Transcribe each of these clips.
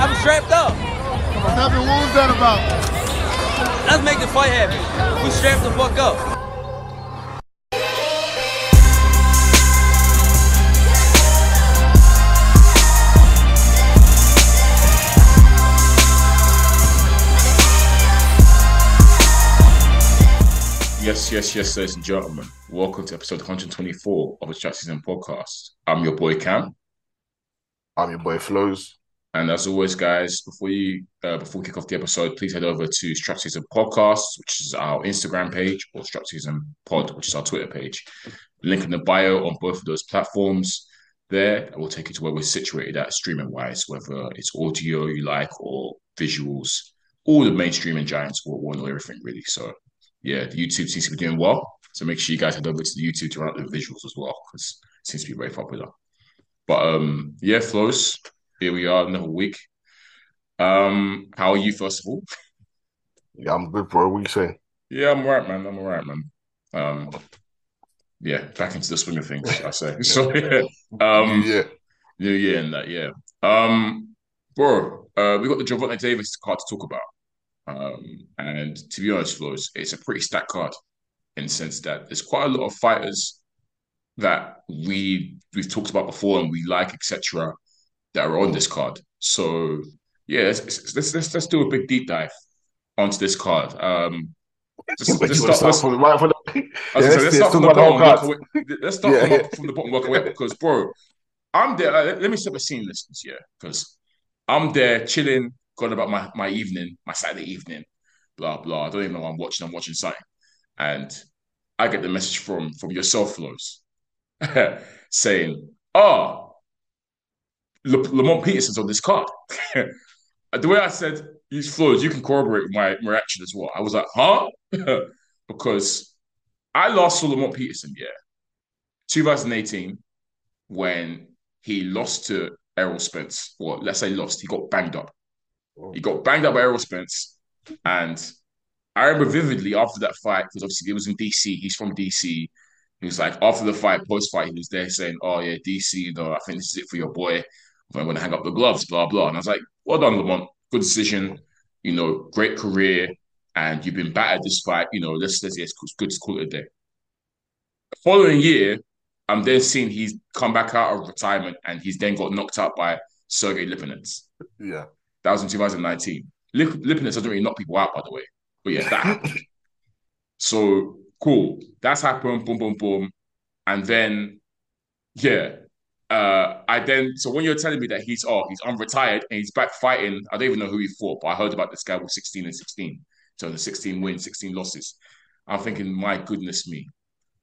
I'm strapped up. Nothing. happened? What was that about? Let's make the fight happen. We strapped the fuck up. Yes, yes, yes, ladies and gentlemen. Welcome to episode 124 of the Chat Season podcast. I'm your boy Cam, I'm your boy Flows. And as always, guys, before you uh, before we kick off the episode, please head over to Strap Podcast, which is our Instagram page, or Strap Pod, which is our Twitter page. Link in the bio on both of those platforms. There, it will take you to where we're situated at streaming wise, whether it's audio you like or visuals. All the main streaming giants will want everything really. So yeah, the YouTube seems to be doing well. So make sure you guys head over to the YouTube to run the visuals as well, because it seems to be very popular. But um, yeah, flows. Here we are, another week. Um, how are you, first of all? Yeah, I'm good, bro. What you saying? Yeah, I'm alright, man. I'm alright, man. Um, yeah, back into the swing of things, I say. So yeah, um, yeah, New Year and that, yeah. Um, bro, uh, we got the Gervonta Davis card to talk about. Um, and to be honest, Flows, it's a pretty stacked card in the sense that there's quite a lot of fighters that we we've talked about before and we like, etc., that are on this card. So yeah, let's let's let's, let's do a big deep dive onto this card. Um, just, let's start, start from the right from the. Yeah, let's let's start from the bottom. whole Work card. away, let's start Yeah, from, yeah. from the bottom. Work away because, bro, I'm there. uh, let me set the scene, listeners. Yeah, because I'm there chilling, going about my my evening, my Saturday evening, blah blah. I don't even know what I'm watching. I'm watching something, and I get the message from from yourself, Flows, saying, "Oh, Le- Lamont Peterson's on this card." the way I said, "Use Flows," you can corroborate my my reaction as well. I was like, "Huh?" because I last saw Lamont Peterson, yeah, 2018, when he lost to Errol Spence, or let's say lost, he got banged up. Oh. He got banged up by Errol Spence, and I remember vividly after that fight because obviously it was in DC. He's from DC. He was like after the fight, post fight, he was there saying, "Oh yeah, DC, you know, I think this is it for your boy. I'm going to hang up the gloves, blah blah." And I was like, "Well done, Lamont. Good decision. You know, great career, and you've been battered this fight. You know, let's let's it's good to call it a day." The following year, I'm then seeing he's come back out of retirement and he's then got knocked out by Sergey Lipinets. Yeah, That was in 2019. Lip- Lipinets doesn't really knock people out, by the way. But yeah, that happened. So cool. That's happened. Boom, boom, boom. And then, yeah. Uh, I then so when you're telling me that he's oh he's unretired and he's back fighting, I don't even know who he fought, but I heard about this guy with 16 and 16. So the 16 wins, 16 losses. I'm thinking, my goodness me.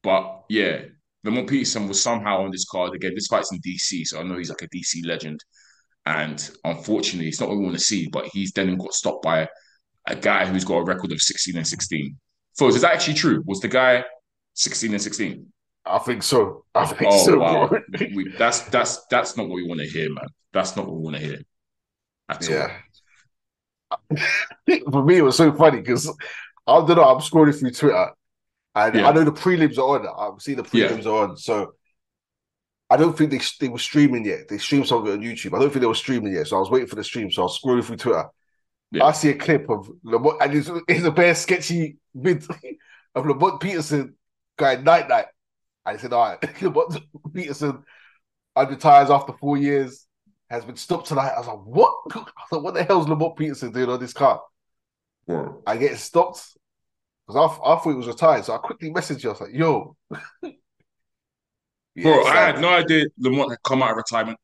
But yeah, Lamont Peterson was somehow on this card again. This fight's in DC, so I know he's like a DC legend. And unfortunately, it's not what we want to see, but he's then got stopped by a guy who's got a record of 16 and 16. So is that actually true? Was the guy 16 and 16? I think so. I think Oh so, wow. We, that's that's that's not what we want to hear, man. That's not what we want to hear. At yeah. For me, it was so funny because I don't know. I'm scrolling through Twitter, and Yeah. I know the prelims are on. I'm seeing the Yeah. prelims are on. So I don't think they they were streaming yet. They streamed something on YouTube. I don't think they were streaming yet. So I was waiting for the stream. So I was scrolling through Twitter. Yeah. I see a clip of Lamont, and it's, it's a bare sketchy vid of Lamont Peterson guy night night. I said, all right, Lamont Peterson unretires after four years, has been stopped tonight. I was like, what? I was like, what the hell's Lamont Peterson doing on this car? Bro. I get stopped because I, I thought he was retired. So I quickly messaged you. I was like, yo. Bro, it's I had no idea Lamont had come out of retirement.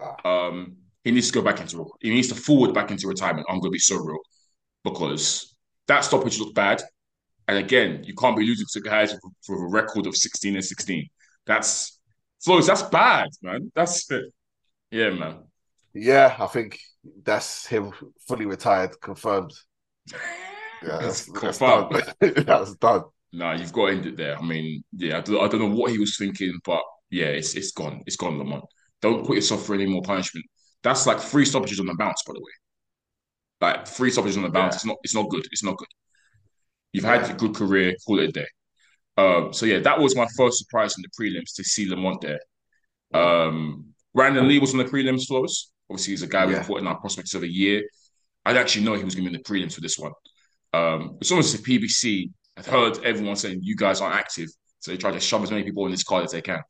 Ah. Um, he needs to go back into he needs to forward back into retirement. I'm gonna be so real because that stoppage looked bad. And again, you can't be losing to guys with, with a record of 16 and 16. That's flows, that's bad, man. That's it. Yeah, man. Yeah, I think that's him fully retired, confirmed. Yeah, that's, that's done. That's done. Nah, you've got to end it there. I mean, yeah, I don't, I don't know what he was thinking, but yeah, it's it's gone. It's gone, Lamont. Don't put yourself for any more punishment. That's like three stoppages on the bounce, by the way. Like three stoppages on the bounce. Yeah. It's not it's not good. It's not good. You've had a good career, call it a day. Um, so yeah, that was my first surprise in the prelims to see Lamont there. Um, Brandon Lee was on the prelims floors. Obviously, he's a guy Yeah. we put in our prospects of a year. I didn't actually know he was going to be in the prelims for this one. Um, it's almost as if PBC had heard everyone saying you guys aren't active, so they try to shove as many people in this card as they can.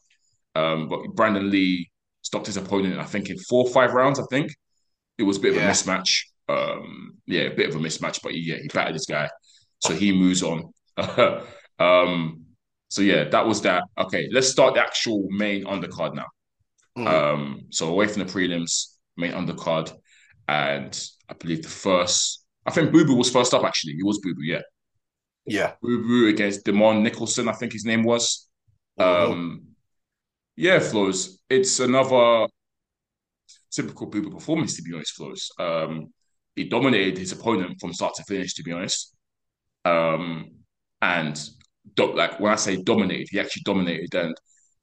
Um, but Brandon Lee stopped his opponent, I think, in four or five rounds. I think it was a bit of Yeah. a mismatch. Um, yeah, a bit of a mismatch, but yeah, he battered this guy, so he moves on. um, so yeah, that was that. Okay, let's start the actual main undercard now. Mm. Um, so away from the prelims, main undercard, and I believe the first. I think Boo Boo was first up. Actually, he was Boo Boo. Yeah, yeah. Boo Boo against Demond Nicholson. I think his name was. Mhm. Um, yeah, Flows. It's another typical Boo Boo performance, to be honest, Flows. Um, he dominated his opponent from start to finish, to be honest. Um, and do- like when I say dominated, he actually dominated. And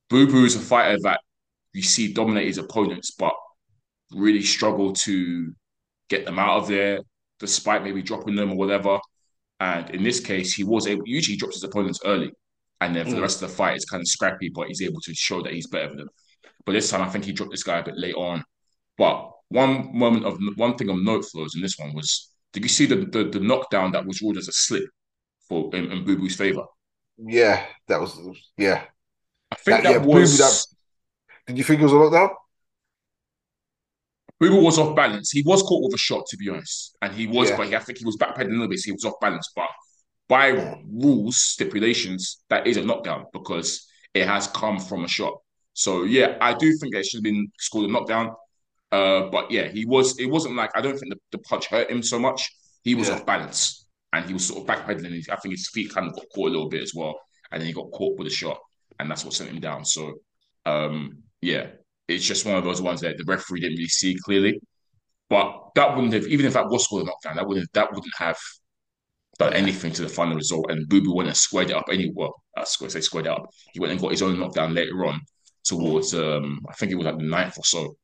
Boo Boo is a fighter that you see dominate his opponents, but really struggle to get them out of there, despite maybe dropping them or whatever. And in this case, he was able. Usually, he drops his opponents early, and then for the Mm. rest of the fight, it's kind of scrappy, but he's able to show that he's better than them. But this time, I think he dropped this guy a bit late on. But one moment of one thing of note flows in this one was: did you see the the, the knockdown that was ruled as a slip for in, in Boo Boo's favor? Yeah, that was yeah. I think That- that, yeah, Boo, was that- Did you think it was a lockdown? Boo Boo was off balance. He was caught with a shot, to be honest, and he was, Yeah. but I think he was backpedaling a little bit. So he was off balance, but by Yeah. rules stipulations, that is a knockdown because it has come from a shot. So yeah, I do think it should have been scored a knockdown. Uh, but yeah, he was. It wasn't like I don't think the, the punch hurt him so much. He was Yeah. off balance and he was sort of backpedaling. I think his feet kind of got caught a little bit as well, and then he got caught with a shot, and that's what sent him down. So um, yeah, it's just one of those ones that the referee didn't really see clearly. But that wouldn't have, even if that was scored a knockdown, that wouldn't that wouldn't have done anything to the final result. And Boo Boo went and squared it up anyway. Well, I squared, say squared it up. He went and got his own knockdown later on towards, um, I think it was like the ninth or so.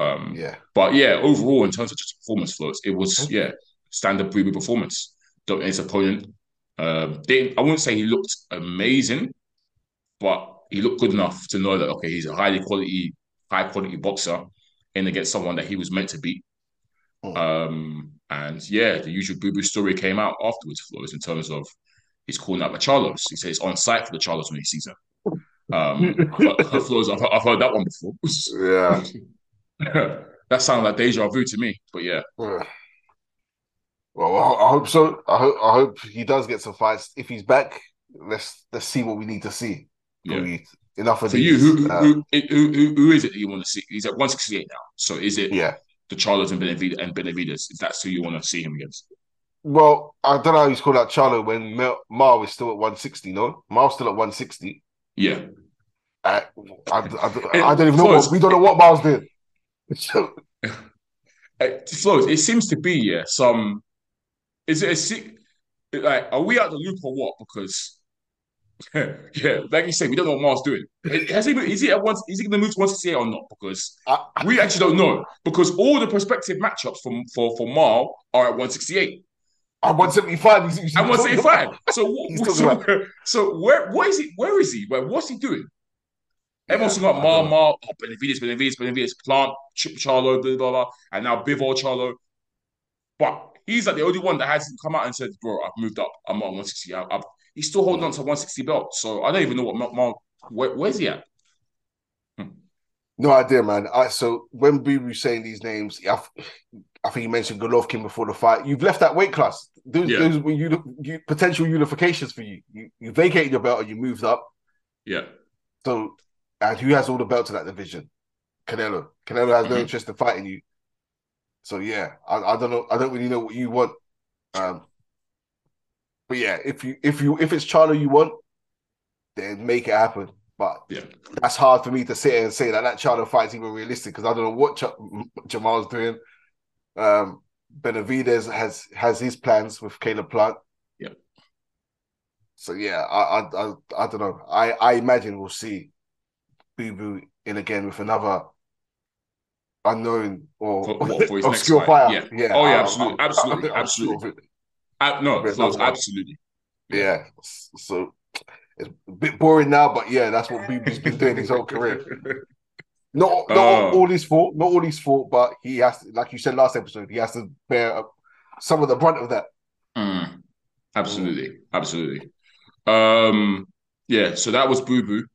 Um, Yeah. but yeah, overall, in terms of just performance flows, it was yeah standard Boo Boo performance. His opponent. Um, didn't, I wouldn't say he looked amazing, but he looked good enough to know that okay, he's a highly quality, high quality boxer, in against someone that he was meant to beat. Mm. Um, and yeah, the usual Boo Boo story came out afterwards, Flores, in terms of he's calling out the Charlos. He says he's on site for the Charlos when he sees them. Um, Flores, I've, I've heard that one before. Yeah. that sounds like deja vu to me, but yeah, Well, I hope so. I hope I hope he does get some fights. If he's back, let's let's see what we need to see. yeah. We- enough of For you, who, uh, who, who, who, who is it that you want to see? He's at 168 now. So is it yeah. the Charlos and Benavides and Benavides? If that's who you want to see him against? Well, I don't know how he's called out Charlo when Mar is still at 160. No, Mar's still at 160. Yeah. I, I, I, I don't even know. What, we don't know what Mar's doing. So, Flows, it seems to be, yeah, some. Is it a? Like, are we out the loop or what? Because, yeah, like you said, we don't know what Mar's doing. Has he, is he at once? Is he going to move to 168 or not? Because I, we actually don't know. Because all the prospective matchups from for for Mar are at 168 I'm 175. He's, he's and 175. So, He's what, talking so, so where what is he? Where is he? Where, what's he doing? Everyone's talking about I Mar. Mar, oh, Benavides, Benavides, Benavides, Plant, Chip Charlo, blah, blah, blah, and now Bivol Charlo. But he's like the only one that hasn't come out and said, bro, I've moved up. I'm on 160. I, I've, he's still holding on to 160 belt. So I don't even know what Mar, Mar where, where's he at? Hmm. No idea, man. I, so when we were saying these names, I, I think you mentioned Golovkin before the fight. You've left that weight class. Those, Yeah. those were uni- you, potential unifications for you. you. You vacated your belt and you moved up. Yeah. So, and who has all the belts in that division? Canelo. Canelo has no Mhm. interest in fighting you. So yeah, I, I don't know. I don't really know what you want. Um, but yeah, if you if you if it's Charlo you want, then make it happen. But Yeah. that's hard for me to sit and say that that Charlo fight's even realistic because I don't know what Ch- Jamal's doing. Um, Benavides has has his plans with Caleb Plant. Yeah. So yeah, I I I, I don't know. I I imagine we'll see Boo Boo in again with another unknown or For- what, for obscure fight? fight. Yeah. Oh, yeah, absolutely, I'm- absolutely, I'm- I'm absolutely. sure. Uh, no, There's Flows, another one. absolutely. Yeah. So it's a bit boring now, but yeah, that's what BB's been doing his whole career. Not not Oh. all his fault, not all his fault, but he has to, like you said last episode, he has to bear uh, some of the brunt of that. Mm. Absolutely, absolutely. Um, yeah. So that was Boo Boo.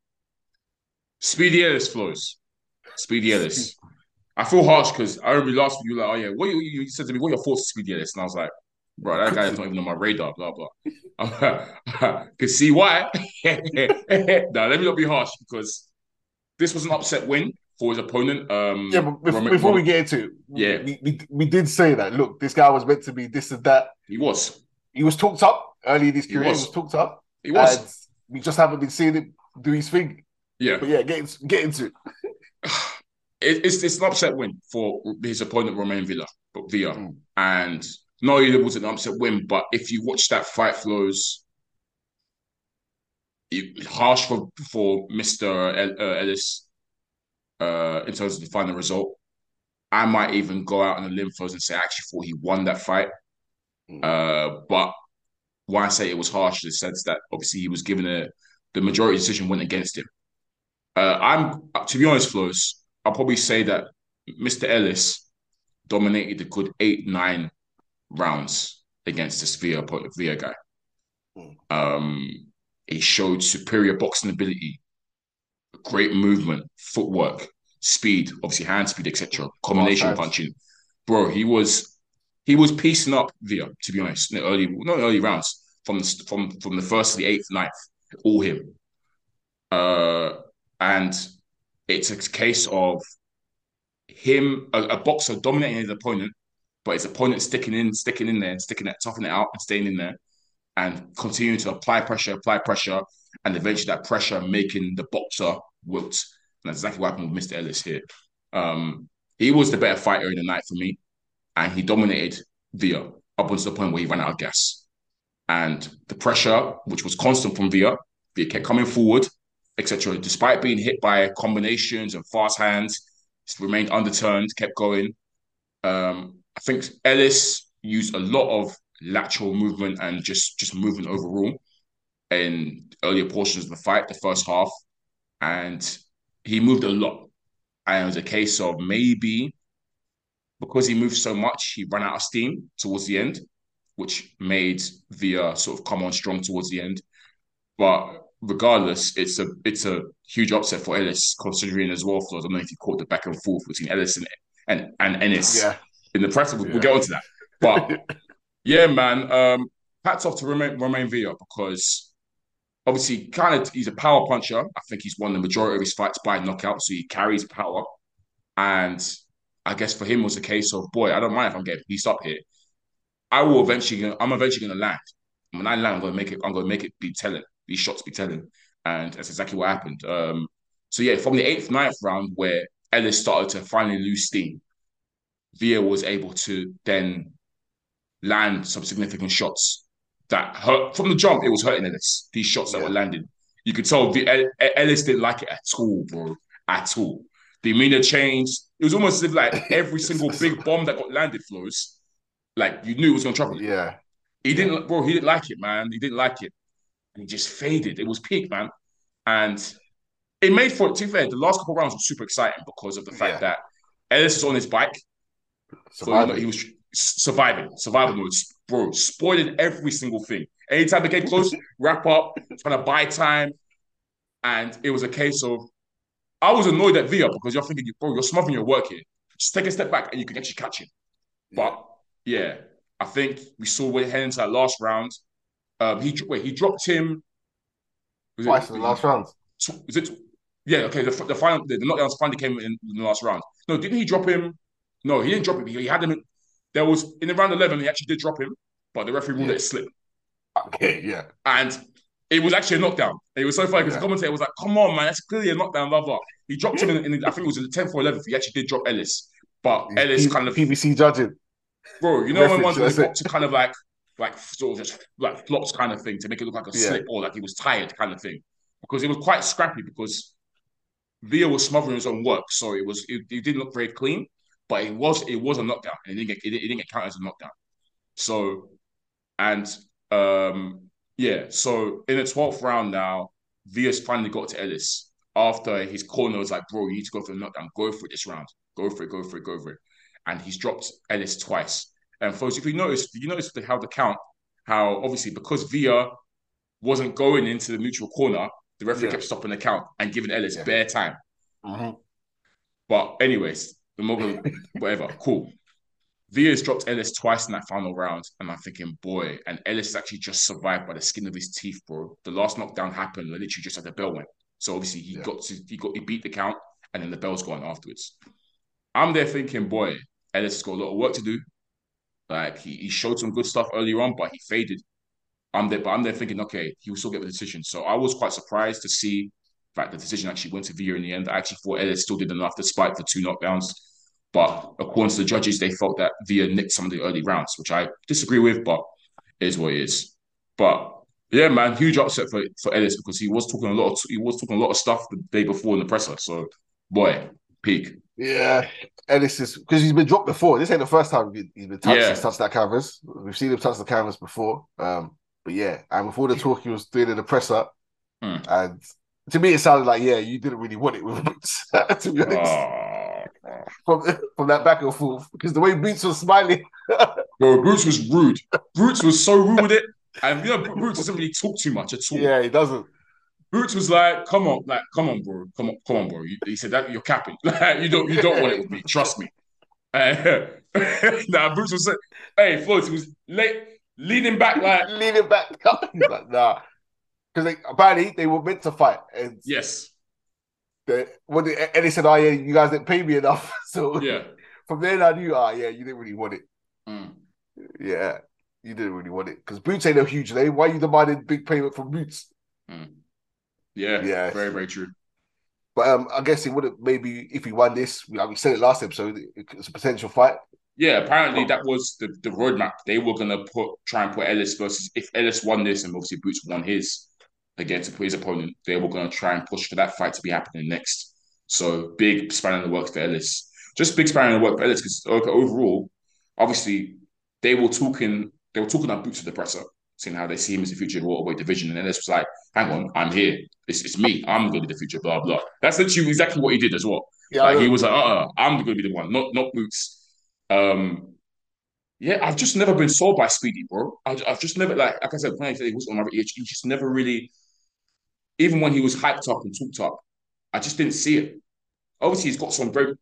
Speedy Ellis flows. Speedy Ellis. I feel harsh because I remember last week you were like, oh yeah, what you, you said to me, what are your thoughts Speedy Ellis? And I was like, bro, that guy's not even on my radar, blah blah. Can see why. now let me not be harsh because this was an upset win for his opponent. Um, Yeah, but before, Roman- before we get into it, Yeah. we, we, we did say that. Look, this guy was meant to be this and that. he was, He was talked up early in his He career. He was. was, talked up. he was, we just haven't been seeing him do his thing. Yeah. But yeah, get into, get into it. it, it's it's an upset win for his opponent Roiman Villa, but Villa, Mm. and not only was it an upset win, but if you watch that fight flows, it, harsh for for Mister El, uh, Ellis, uh, in terms of the final result. I might even go out on a limb flows and say I actually thought he won that fight. Mm. Uh, but why I say it was harsh in the sense that obviously he was given a the majority decision went against him. Uh, I'm to be honest, Flows. I'll probably say that Mr. Ellis dominated a good eight, nine rounds against this Via Via guy. Mm. Um, he showed superior boxing ability, great movement, footwork, speed, obviously hand speed, etc. Combination punching. Bro, he was he was piecing up Via, to be honest, in the early not early rounds, from the, from from the first to the eighth, ninth, all him. Uh, and it's a case of him, a, a boxer dominating his opponent, but his opponent sticking in, sticking in there, sticking it, toughing it out, and staying in there, and continuing to apply pressure, apply pressure, and eventually that pressure making the boxer wilt. And that's exactly what happened with Mr. Ellis here. Um, he was the better fighter in the night for me, and he dominated Via up until the point where he ran out of gas. And the pressure, which was constant from Via, Via kept coming forward, etc. Despite being hit by combinations and fast hands, remained underturned, kept going. Um, I think Ellis used a lot of lateral movement and just just movement overall in earlier portions of the fight, the first half, and he moved a lot. And it was a case of maybe because he moved so much, he ran out of steam towards the end, which made Via sort of come on strong towards the end. But regardless, it's a it's a huge upset for Ellis, considering as well. For I don't know if you caught the back and forth between Ellis and and, and Ennis Yeah. in the press. We'll, Yeah. we'll get onto that. But yeah, man, um, hats off to Roiman, Roiman Villa because obviously, kind of, he's a power puncher. I think he's won the majority of his fights by knockout, so he carries power. And I guess for him was a case of, boy, I don't mind if I'm getting pieced up here. I will eventually, I'm eventually going to land. When I land, I'm going to make it. I'm going to make it be telling. These shots be telling, and that's exactly what happened. Um, so yeah, from the eighth, ninth round, where Ellis started to finally lose steam, Villa was able to then land some significant shots that hurt from the jump. It was hurting Ellis. These shots that Yeah. were landing, you could tell the, Ellis didn't like it at all, bro, at all. The demeanor changed. It was almost as if like every single big bomb that got landed, flows, like you knew it was going to trouble. Yeah. He didn't, bro. He didn't like it, man. He didn't like it, and he just faded. It was peak, man, and it made for it. To be fair, the last couple of rounds were super exciting because of the fact Yeah. that Ellis was on his bike, so you know, he was surviving, survival mode, bro, spoiling every single thing. Anytime they came close, wrap up, trying to buy time, and it was a case of I was annoyed at Villa because you're thinking, bro, you're smothering your work here. Just take a step back and you can actually catch him. But yeah, I think we saw when heading into that last round. Um, he wait, he dropped him. Was Twice in the last round. is it? Yeah, okay. The, the final, the, the knockdowns finally came in, in the last round. No, didn't he drop him? No, he didn't drop him. He, he had him. In, there was in the round eleven. He actually did drop him, but the referee ruled Yeah. it slip, Okay, yeah. and it was actually a knockdown. It was so funny because Yeah. the commentator was like, "Come on, man, that's clearly a knockdown." Blah blah. He dropped him in, in I think it was in the tenth or eleventh. He actually did drop Ellis, but Ellis P- kind of PBC judging. bro. You know when ones the it. kind of like like sort of just like flops kind of thing to make it look like a Yeah. slip or like he was tired kind of thing because it was quite scrappy because Villa was smothering his own work, so it was it, it didn't look very clean, but it was it was a knockdown and it didn't get it, didn't get counted as a knockdown. So and um yeah, so in the twelfth round now, Villa's finally got to Ellis after his corner was like, bro, you need to go for the knockdown. Go for it this round. Go for it, go for it, go for it. And he's dropped Ellis twice. And folks, if you notice, you notice how the count, how obviously because Villa wasn't going into the neutral corner, the referee Yeah. kept stopping the count and giving Ellis Yeah. bare time. Mhm. But anyways, the moment, whatever, cool. Villa's dropped Ellis twice in that final round, and I'm thinking, boy, and Ellis actually just survived by the skin of his teeth, bro. The last knockdown happened literally just as the bell went. So obviously he Yeah. got to he got he beat the count, and then the bell's gone afterwards. I'm there thinking, boy, Ellis has got a lot of work to do. Like he, he showed some good stuff earlier on, but he faded. I'm there, but I'm there thinking, okay, he will still get the decision. So I was quite surprised to see that the decision actually went to Villa in the end. I actually thought Ellis still did enough despite the two knockdowns. But according to the judges, they felt that Villa nicked some of the early rounds, which I disagree with, but it is what it is. But yeah, man, huge upset for, for Ellis because he was talking a lot of he was talking a lot of stuff the day before in the presser. So boy, peak. Yeah, Ellis is because he's been dropped before. This ain't the first time he- he's been touched. Yeah. He's touched that canvas. We've seen him touch the canvas before. Um, but yeah, and before the talk he was doing in the presser, Hmm. and to me it sounded like yeah, you didn't really want it with Boots. to be honest, Oh, from from that back and forth because the way Boots was smiling, bro, Boots was rude. Boots was so rude with it. And you know, Boots doesn't really talk too much at all. yeah, he doesn't. Boots was like, "Come on, like, come on, bro, come on, come on, bro." He said that you're capping. Like, you don't, you don't want it with me. Trust me. Uh, nah, Boots was like, "Hey, Floyd, he was late, leaning back, like, leaning back. Like, nah, because apparently they were meant to fight, and yes, they, when they, and they said, "Oh yeah, you guys didn't pay me enough." So yeah." from then I knew, ah, yeah, you didn't really want it. Mm. Yeah, you didn't really want it because Boots ain't a huge name. Why are you demanding big payment from Boots? Yeah, Yeah. very, very true. But um, I guess it would have maybe if he won this. We, we said it last episode. It's a potential fight. Yeah, apparently that was the, the roadmap. They were gonna put try and put Ellis versus if Ellis won this and obviously Boots won his against his opponent, they were gonna try and push for that fight to be happening next. So big span in the works for Ellis. Just big span in the work for Ellis because overall, obviously they were talking they were talking about Boots to the presser, seeing how they see him as the future of the welterweight division, and Ellis was like, "Hang on, I'm here. It's, it's me. I'm gonna be the future." Blah blah. That's literally exactly what he did as well. Yeah, Like he was like, uh, I'm going to be the one, not not Boots. Um, yeah, I've just never been sold by Speedy, bro. I, I've just never like, like I said, when I said he was on my he he just never really, even when he was hyped up and talked up, I just didn't see it. Obviously, he's got some very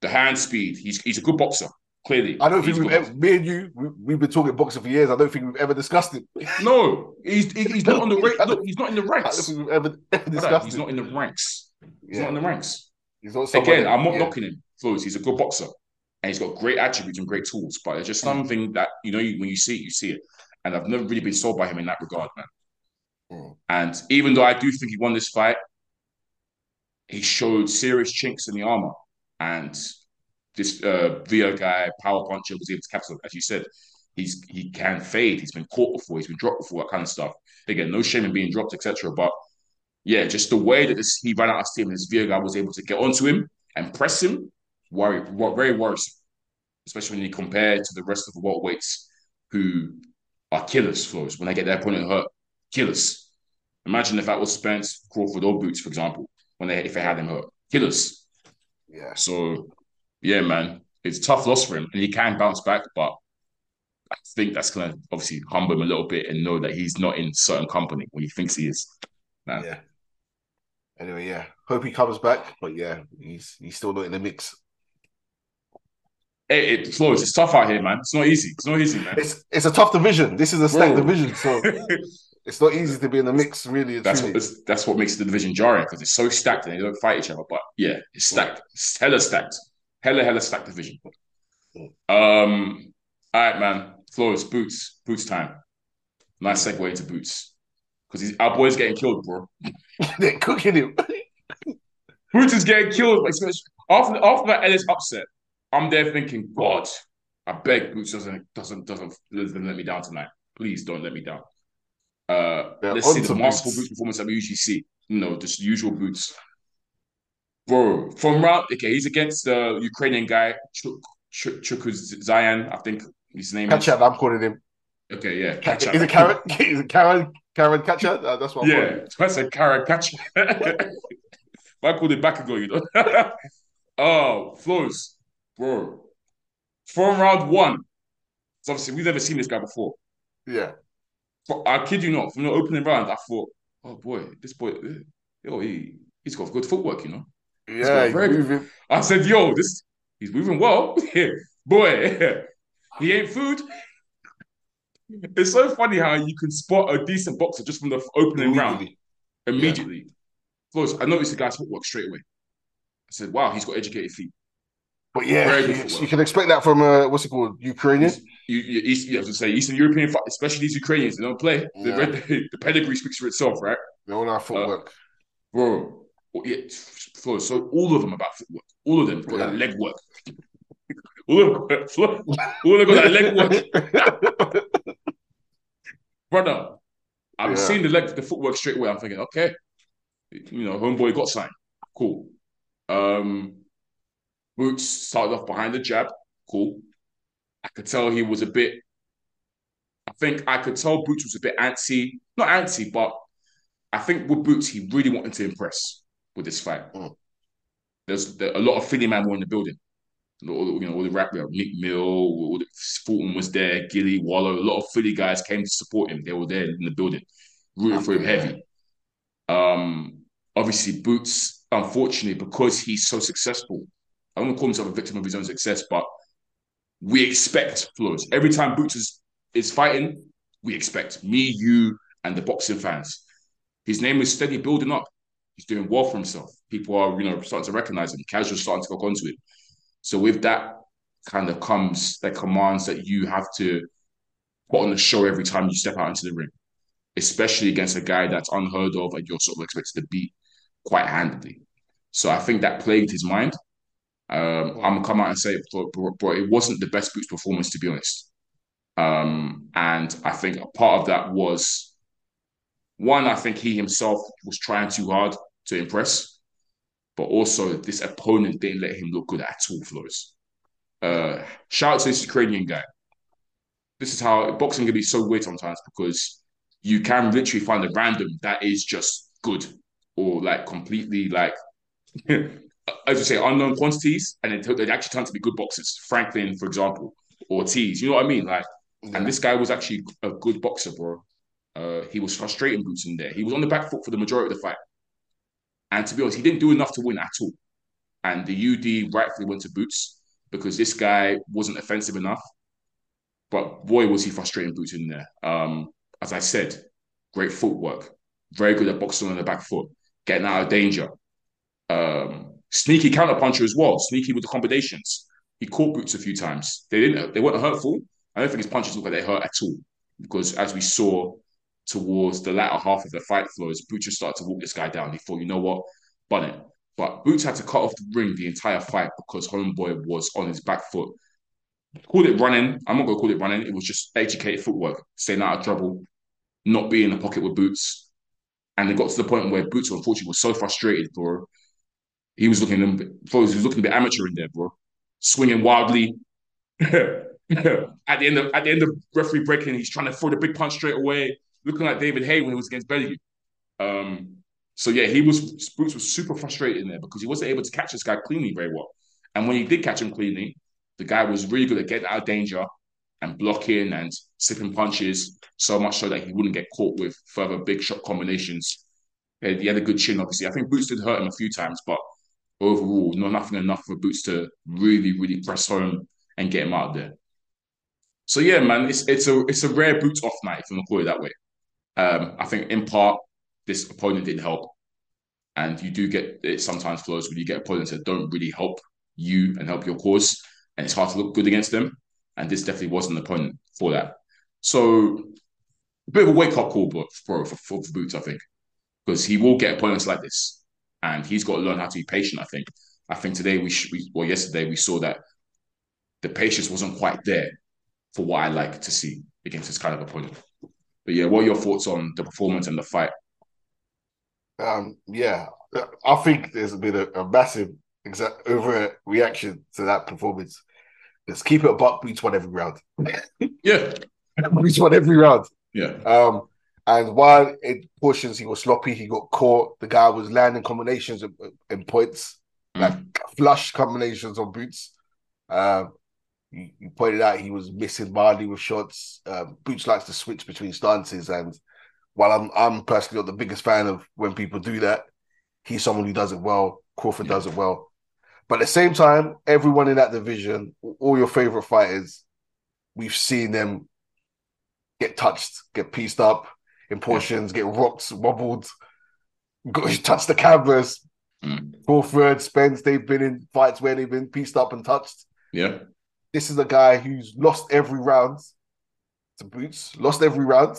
the hand speed. He's he's a good boxer. Clearly, I don't think we've ever, me and you, we, we've been talking boxing for years. I don't think we've ever discussed it. No, he's he- he's not on the ra- look, He's not in the I don't ranks. think we've ever, ever discussed He's it. not in the ranks. He's yeah. not in the ranks. He's not Again, that- I'm not yeah. knocking him, Flores. He's a good boxer, and he's got great attributes and great tools. But it's just something that you know you, when you see it, you see it. And I've never really been sold by him in that regard, man. Mm. And even though I do think he won this fight, he showed serious chinks in the armor, and this uh, guy, power puncher, was able to capture. As you said, he's he can fade. He's been caught before. He's been dropped before. That kind of stuff. Again, no shame in being dropped, etc. But yeah, just the way that this, he ran out of steam, and this Via guy was able to get onto him and press him, worry, very worrisome, especially when you compare to the rest of the welterweights who are killers, Flores, when they get their opponent hurt, killers. Imagine if that was Spence, Crawford, or Boots, for example, when they if they had him hurt, killers. Yeah. So yeah, man, it's a tough loss for him, and he can bounce back, but I think that's gonna obviously humble him a little bit and know that he's not in certain company when he thinks he is. Man. Yeah. Anyway, yeah. Hope he comes back, but yeah, he's he's still not in the mix. It, it Flores, it's tough out here, man. It's not easy. It's not easy, man. It's it's a tough division. This is a stacked division, so it's not easy to be in the mix. Really, that's truly. what that's, that's what makes the division jarring because it's so stacked and they don't fight each other. But yeah, it's stacked. It's hella stacked. Hella hella stacked division. Um, all right, man. Flores, boots, boots time. Nice segue into boots because our boy's getting killed, bro. They're cooking him. Boots is getting killed. Like, after after that Ellis upset, I'm there thinking, God, I beg Boots doesn't doesn't doesn't doesn't let me down tonight. Please don't let me down. Uh, Yeah, let's see the masterful Boots. Boots performance that we usually see. You know, just usual Boots. Bro, from round okay, he's against the Ukrainian guy Chuk Chuk Zayan, I think his name Catch is. I'm calling him. Okay, yeah, Ca- catch up. Is it Karen? Is it Karen? Karen Catcher? Uh, that's what I'm calling Yeah, that's a Kara catch. I called it back ago, you know. oh, flows, bro. From round one, so obviously we've never seen this guy before. Yeah. But I kid you not, from the opening round, I thought, oh boy, this boy, yo, he he's got good footwork, you know. Yeah, he's moving. I said, yo, this he's moving well. boy, he ain't food. It's so funny how you can spot a decent boxer just from the opening round Immediately. immediately. Flows, I noticed the guy's footwork straight away. I said, wow, he's got educated feet. But yeah, you, you can expect that from uh, what's it called, Ukrainian. You, you, East, you have to say Eastern European, especially these Ukrainians, they don't play. The, Yeah. red, the pedigree speaks for itself, right? They all have footwork. Bro, yeah, so all of them about footwork. All of them got that Yeah. leg work. All of them, all of them got that leg work. Brother, I'm Yeah. seeing the leg, the footwork straight away. I'm thinking, okay, you know, homeboy got signed. Cool. Um, Boots started off behind the jab. Cool. I could tell he was a bit. I think I could tell Boots was a bit antsy. Not antsy, but I think with Boots, he really wanted to impress with this fight. Mm. There's there, a lot of Philly man were in the building. All the- you know, all the rap, Meek Mill, all the, Fulton was there, Gillie, Wallo. A lot of Philly guys came to support him. They were there in the building, rooting for him heavy. Um, obviously, Boots, unfortunately, because he's so successful, I don't want to call himself a victim of his own success, but we expect flaws. Every time Boots is, is fighting, we expect me, you, and the boxing fans. His name is steady building up. He's doing well for himself. People are, you know, starting to recognize him. Casuals starting to go onto him. So with that kind of comes that commands that you have to put on the show every time you step out into the ring, especially against a guy that's unheard of and you're sort of expected to beat quite handily. So I think that plagued his mind. Um, I'm gonna come out and say, bro, bro, bro, it wasn't the best Boots performance to be honest. Um, and I think a part of that was one. I think he himself was trying too hard to impress, but also this opponent didn't let him look good at all. Flores. Uh, shout out to this Ukrainian guy. This is how boxing can be so weird sometimes because you can literally find a random that is just good or like completely like as you say, unknown quantities, and then they actually turn to be good boxers. Franklin, for example, Ortiz. You know what I mean? Like, and this guy was actually a good boxer, bro. Uh, he was frustrating Boots in there. He was on the back foot for the majority of the fight, and to be honest, he didn't do enough to win at all. And the UD rightfully went to Boots because this guy wasn't offensive enough. But boy, was he frustrating Boots in there. Um, as I said, great footwork, very good at boxing on the back foot, getting out of danger. Um, sneaky counter puncher as well, sneaky with the combinations. He caught Boots a few times. They didn't. They weren't hurtful. I don't think his punches look like they hurt at all because as we saw towards the latter half of the fight flows, Boots just started to walk this guy down. He thought, you know what, bun it. But Boots had to cut off the ring the entire fight because Homeboy was on his back foot. Call it running. I'm not gonna call it running. It was just educated footwork, staying out of trouble, not being in the pocket with Boots. And it got to the point where Boots, unfortunately, was so frustrated, bro. He was looking, he was looking a bit amateur in there, bro. Swinging wildly. at the end of at the end of referee breaking, he's trying to throw the big punch straight away, looking like David Haye when he was against Bellew. Um, so yeah, he was Boots was super frustrated in there because he wasn't able to catch this guy cleanly very well. And when he did catch him cleanly, the guy was really good at getting out of danger and blocking and slipping punches, so much so that he wouldn't get caught with further big shot combinations. He had a good chin, obviously. I think Boots did hurt him a few times, but overall, not nothing enough for Boots to really, really press home and get him out there. So yeah, man, it's it's a it's a rare Boots off night, if you want to call it that way. Um, I think in part this opponent didn't help, and you do get it sometimes flows when you get opponents that don't really help you and help your cause, and it's hard to look good against them. And this definitely wasn't an opponent for that. So a bit of a wake up call, bro, for, for, for Boots, I think, because he will get opponents like this, and he's got to learn how to be patient. I think. I think today we, sh- we well yesterday we saw that the patience wasn't quite there for what I like to see against this kind of opponent. But yeah, what are your thoughts on the performance and the fight? Um, yeah, I think there's been a, a massive exa- overreaction to that performance. Let's keep it a buck. Beats one every round. Yeah, Beats one every round. yeah, Um, And while in portions he was sloppy, he got caught. The guy was landing combinations in, in points, like flush combinations on boots. Um, you, you pointed out he was missing badly with shots. Um, Boots likes to switch between stances, and while I'm I'm personally not the biggest fan of when people do that, he's someone who does it well. Crawford does it well. But at the same time, everyone in that division, all your favorite fighters, we've seen them get touched, get pieced up in portions, get rocked, wobbled, touch the canvas. Mm. Crawford, Spence, they've been in fights where they've been pieced up and touched. Yeah. This is a guy who's lost every round to Boots, lost every round.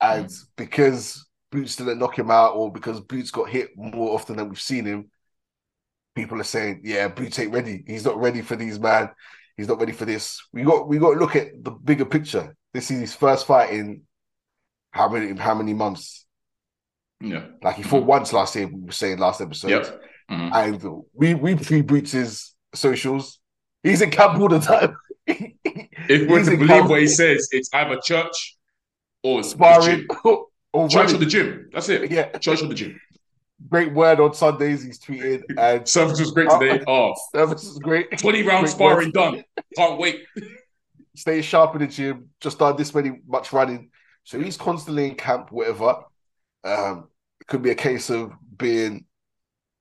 And because Boots didn't knock him out, or because Boots got hit more often than we've seen him, people are saying, "Yeah, Boots ain't ready. He's not ready for these man. He's not ready for this." We got we got to look at the bigger picture. This is his first fight in how many how many months? Yeah. Like he fought once last year. We were saying last episode, Yep. Mhm. and we we pre Boots' socials. He's in camp all the time. If we're He's to believe camp what he says, it's either church or sparring or Church or the gym. That's it. Yeah, Church or the gym. great word on Sundays. He's tweeted and Service was great today. Oh, service is great. 20 round Great sparring done. Can't wait. Stay sharp in the gym. Just done this many much running, so he's constantly in camp. Whatever. Um, it could be a case of being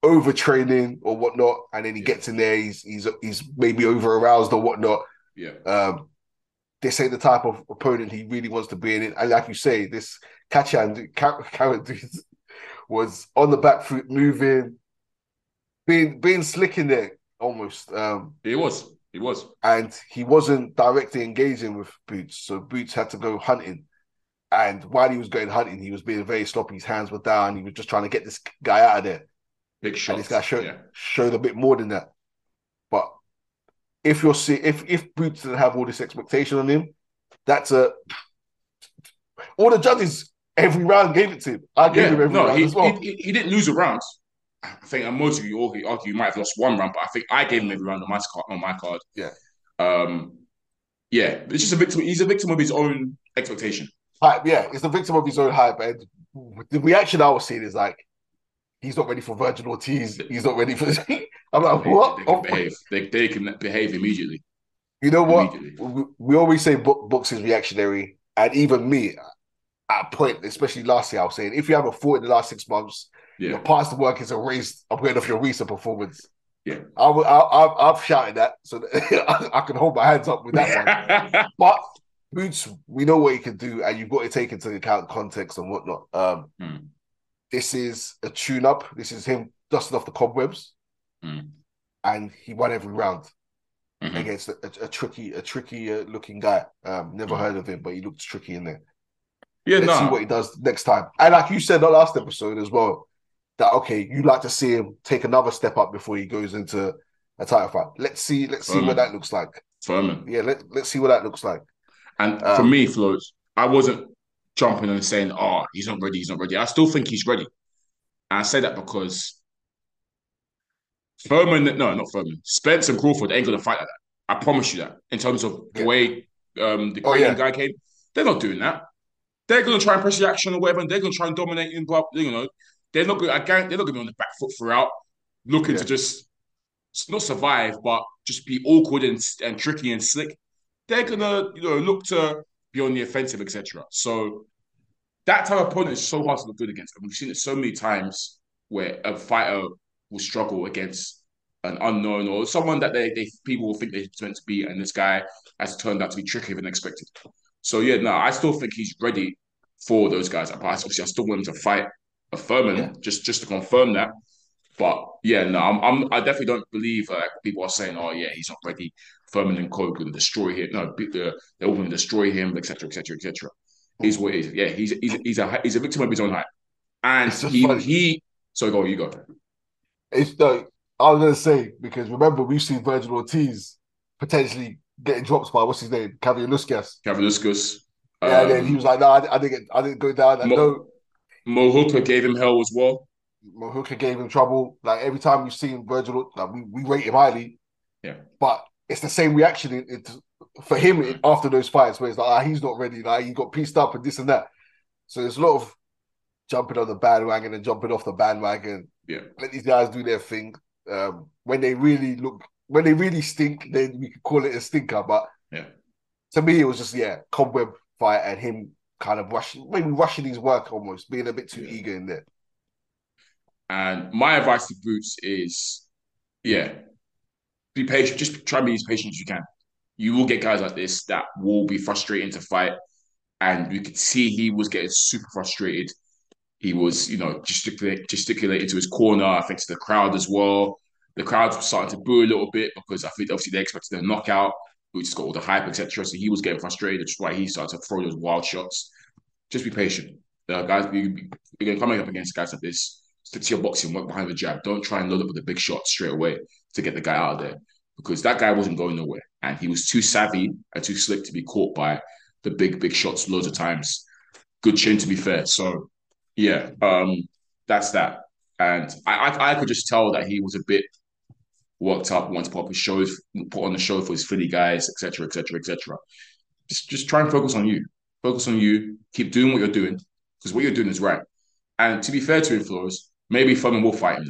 overtraining or whatnot, and then he gets in there. He's he's he's maybe over aroused or whatnot. Yeah. Um, this ain't the type of opponent he really wants to be in. And like you say, this Kachan Karen was on the back foot, moving, being being slick in there almost. Um, He was. He was. and he wasn't directly engaging with Boots, so Boots had to go hunting. And while he was going hunting, he was being very sloppy. His hands were down. He was just trying to get this guy out of there. Big And this guy showed Yeah. showed a bit more than that. But if you're see if if Boots didn't have all this expectation on him, that's a all the judges every round gave it to him. I gave Yeah, him every no, round he, as well. he, he didn't lose a round. I think most of you all argue he might have lost one round, but I think I gave him every round on my card. On my card, Yeah. Um, yeah, it's just a victim. He's a victim of his own expectation. Hype, yeah, it's the victim of his own hype. And the reaction I was seeing is like, he's not ready for Virgil Ortiz. He's not ready for. I'm like, They, what? they can Oh, behave. They, they can behave immediately. You know what? We, we always say bo- boxing is reactionary, and even me, at a point, especially last year, I was saying if you haven't fought in the last six months, your past work is erased. I'm going off your recent performance. Yeah. I, I, I, I've shouted that, so that I, I can hold my hands up with that one. But Boots, we know what he can do, and you've got to take into account context and whatnot. Um, Hmm. This is a tune-up. This is him dusting off the cobwebs, Hmm. and he won every round Mhm. against a, a, a tricky, a tricky uh, looking guy. Um, never Hmm. heard of him, but he looked tricky in there. yeah, Let's see what he does next time. And like you said the last episode as well, that okay, you like to see him take another step up before he goes into a title fight. Let's see, let's see what that looks like. Thurman. Yeah, let, let's see what that looks like. And Um, for me, Flo, I wasn't jumping and saying, "Oh, he's not ready. He's not ready." I still think he's ready. And I say that because Thurman, no, not Thurman, Spence and Crawford ain't gonna fight like that. I promise you that. In terms of the way um, the Oh, Korean yeah. guy came, they're not doing that. They're gonna try and press the action or whatever, and they're gonna try and dominate you. But you know, they're not. I guarantee they're not gonna be on the back foot throughout, looking Yeah. to just not survive, but just be awkward and, and tricky and slick. They're gonna, you know, look to be on the offensive, etc. So that type of opponent is so hard to look good against. And we've seen it so many times where a fighter will struggle against an unknown or someone that they, they people will think they're meant to be, and this guy has turned out to be trickier than expected. So yeah, no, I still think he's ready for those guys. But obviously, I still want him to fight a Thurman Yeah. just just to confirm that. But yeah, no, I'm, I'm I definitely don't believe uh, people are saying, oh yeah, he's not ready. Thurman and going to destroy him. No, they're, all going to destroy him, etc., etc., etc. He's hmm. what he is. Yeah, he's he's he's a he's a victim of his own hype, and he funny. he. So go, you go. It's no, I was gonna say because remember we've seen Virgil Ortiz potentially getting dropped by what's his name, Javier Luskas. Kavaliauskas. Yeah, and then he um, was like, "No, I, I didn't I didn't go down." And Mo- no, Mo Hooker gave him hell as well. Mo Hooker gave him trouble. Like every time we've seen Virgil, like we, we rate him highly. Yeah. But it's the same reaction it, it, for him after those fights where it's like, ah, he's not ready. Like he got pieced up and this and that. So there's a lot of jumping on the bandwagon and jumping off the bandwagon. Yeah. Let these guys do their thing. Um, when they really look, when they really stink, then we could call it a stinker. But Yeah. to me, it was just yeah, cobweb fight and him kind of rushing, maybe rushing his work almost, being a bit too Yeah. eager in there. And my advice to Boots is, yeah, be patient. Just try and be as patient as you can. You will get guys like this that will be frustrating to fight, and you could see he was getting super frustrated. He was, you know, gesticulate, gesticulating to his corner. I think to the crowd as well. The crowd was starting to boo a little bit because I think obviously they expected a knockout. Boots got all the hype, etc. So he was getting frustrated, which is why he started to throw those wild shots. Just be patient, uh, guys. You, you're coming up against guys like this stick to your boxing, work behind the jab. Don't try and load up with a big shot straight away to get the guy out of there because that guy wasn't going nowhere and he was too savvy and too slick to be caught by the big, big shots loads of times. Good chin, to be fair. So, yeah, um, that's that. And I, I, I could just tell that he was a bit worked up, wanted to put up his show, put on the show for his Philly guys, etc., etc., etc. Just, just try and focus on you. Focus on you. Keep doing what you're doing because what you're doing is right. And to be fair to him, Flores, maybe Thurman will fight him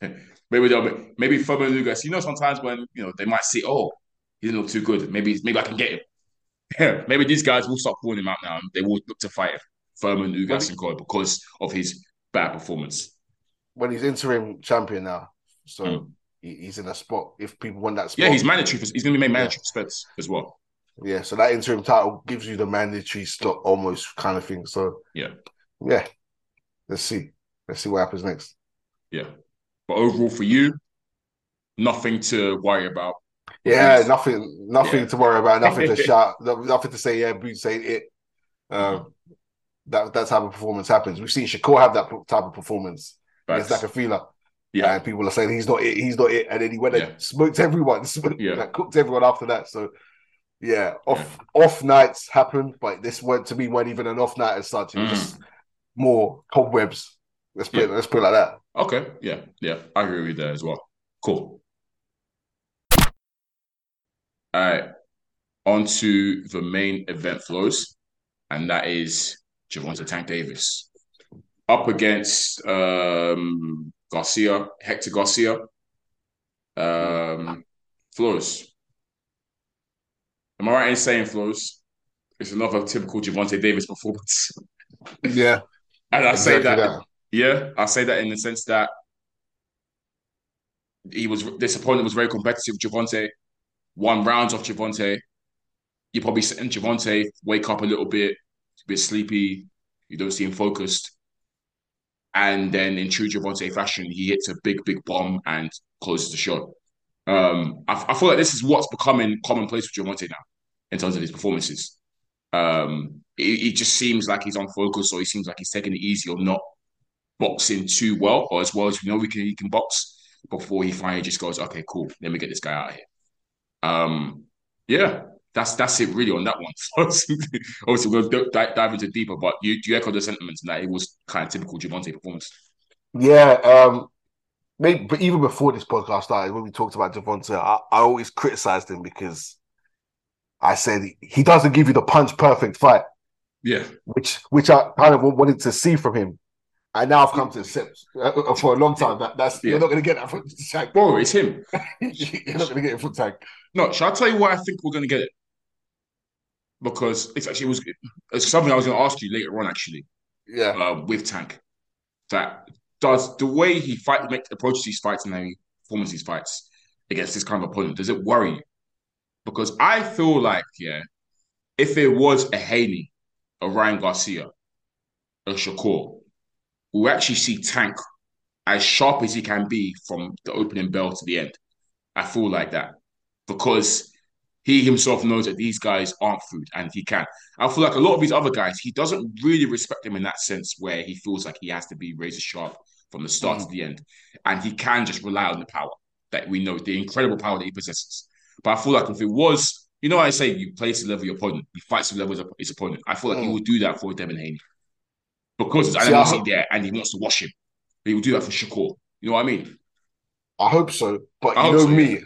now. maybe they'll be, maybe Thurman Lucas. You know, sometimes when you know they might see, oh, he didn't look too good. Maybe maybe I can get him. Yeah, maybe these guys will stop calling him out now. and They will look to fight Thurman Ugas and Cole because of his bad performance. When he's interim champion now, so Mm. he, he's in a spot. If people want that spot, Yeah, he's mandatory. For, he's going to be made mandatory for Spence as well. Yeah, so that interim title gives you the mandatory slot almost kind of thing. So Yeah, yeah, let's see. Let's see what happens next. yeah. But overall, for you, nothing to worry about. Yeah, nothing, nothing Yeah. to worry about. Nothing to shout. Nothing to say. Yeah, Boots ain't it. Um, that that type of performance happens. We've seen Shakur have that type of performance against Facts. Nakafila, Yeah, and people are saying he's not it. He's not it, and then he went Yeah. and smoked everyone. Smoked, Yeah. like, cooked everyone after that. So. Yeah, off off nights happen, but this went to me weren't even an off night as such. It was Mm. just more cobwebs. Let's put it, Yeah. let's put it like that. Okay. Yeah. Yeah. I agree with you there as well. Cool. All right. On to the main event flows, and that is Gervonta Tank Davis up against um, Garcia, Hector Garcia. Um, Flores. Am I right in saying Flores? It's another typical Gervonta Davis performance. Yeah, And I say exactly that, yeah, I say that in the sense that he was this opponent was very competitive. With Gervonta one rounds off Gervonta. You're probably sitting Gervonta wake up a little bit, a bit sleepy. You don't see him focused, and then in true Gervonta fashion, he hits a big, big bomb and closes the shot. Um, I, I feel like this is what's becoming commonplace with Gervonta now in terms of his performances. Um, it, it just seems like he's on focus, or he seems like he's taking it easy, or not boxing too well, or as well as we know we can he can box before he finally just goes, okay, cool, let me get this guy out of here. Um, yeah, that's that's it really on that one. Obviously, we'll d- dive, dive into deeper, but you do you echo the sentiments that it was kind of typical Gervonta performance? yeah. Um, maybe, but even before this podcast started, when we talked about Gervonta, I, I always criticized him because I said he doesn't give you the punch perfect fight, Yeah, which which I kind of wanted to see from him. And now I've come to accept uh, for a long time that that's Yeah. you're not going to get that from Tank. bro, it's him. you're not going to get it from Tank. No, shall I tell you why I think we're gonna get it? Because it's actually it was it's something I was gonna ask you later on actually. Yeah, uh, with Tank. That does the way he fight, make approaches these fights and how he performs these fights against this kind of opponent. Does it worry you? Because I feel like, yeah, if it was a Haney, a Ryan Garcia, a Shakur, we'll actually see Tank as sharp as he can be from the opening bell to the end. I feel like that because he himself knows that these guys aren't food and he can. I feel like a lot of these other guys, he doesn't really respect them in that sense where he feels like he has to be razor sharp from the start Mm. to the end. And he can just rely on the power that we know, the incredible power that he possesses. But I feel like if it was, you know, I say you play to level your opponent, you fight to level of his opponent. I feel like he Mm. would do that for Devin Haney because know he's there and he wants to wash him. He will do that for Shakur. You know what I mean? I hope so. But I you know so, me, yeah.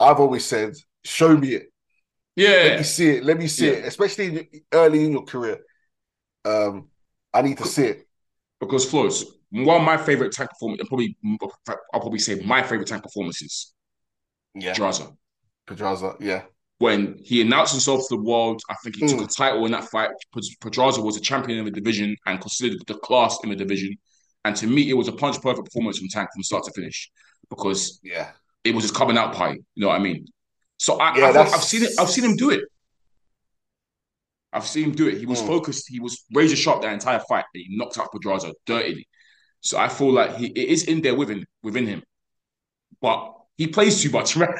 I've always said, show me it. Yeah. Let me see it. Let me see Yeah. it. Especially in, early in your career. Um, I need to see it. because Flores, one of my favorite tank performance, and probably I'll probably say my favorite tank performances, Yeah, Draza. Pedraza. Yeah, When he announced himself to the world, I think he took Mm. a title in that fight. Pedraza was a champion in the division and considered the class in the division. And to me, it was a punch perfect performance from Tank from start to finish because yeah, it was his coming out party. You know what I mean? So I, Yeah, I have seen it. I've seen him do it. I've seen him do it. He was Mm. focused. He was razor sharp that entire fight. And he knocked out Pedraza dirtily. So I feel like he it is in there within within him, but he plays too much, man.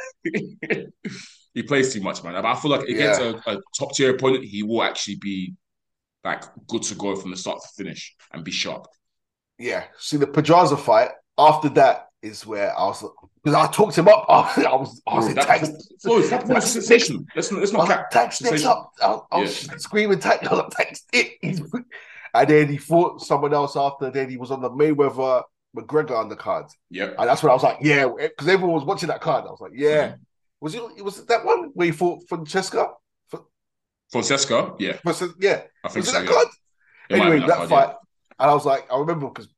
He plays too much, man. But I feel like against Yeah. a, a top tier opponent, he will actually be like good to go from the start to finish and be sharp. yeah. See the Pedraza fight. After that is where I was because I talked him up. I was, I was, I was Bro, in that, tanks. Flo, that performance was sensational. Let's not let's not was cap. tanks up. I, I was Yeah. screaming tanks. I was like, it. And then he fought someone else after. Then he was on the Mayweather McGregor undercard. Yep. And that's when I was like, yeah, because everyone was watching that card. I was like, yeah. Mm-hmm. Was it was it that one where he fought Francesca? Francesca, yeah, yeah. I think Was it so. that Yeah. It Anyway, that fight. And I was like, I remember because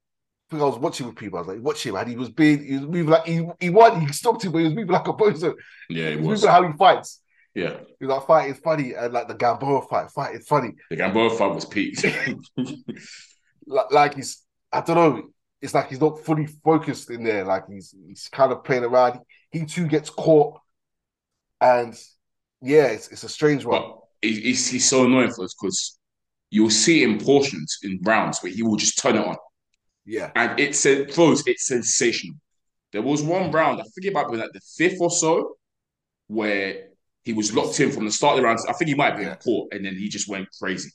I I was watching with people. I was like, watch him, and he was being, he was moving like he, he won, he stopped him, but he was moving like a bozo. Yeah, yeah He was was. how he fights. Yeah, He was like, fight is funny, and like the Gamboa fight, fight is funny. the Gamboa fight was peak. Like, like he's, I don't know, it's like he's not fully focused in there. Like he's he's kind of playing around. He too gets caught, and yeah, it's, it's a strange one. But he's, he's so annoying for us because you'll see in portions in rounds where he will just turn it on. Yeah, And it's a close, it's sensational. There was one round, I might be like the fifth or so, where he was locked in from the start of the round. I think he might have been Yeah. caught, and then he just went crazy.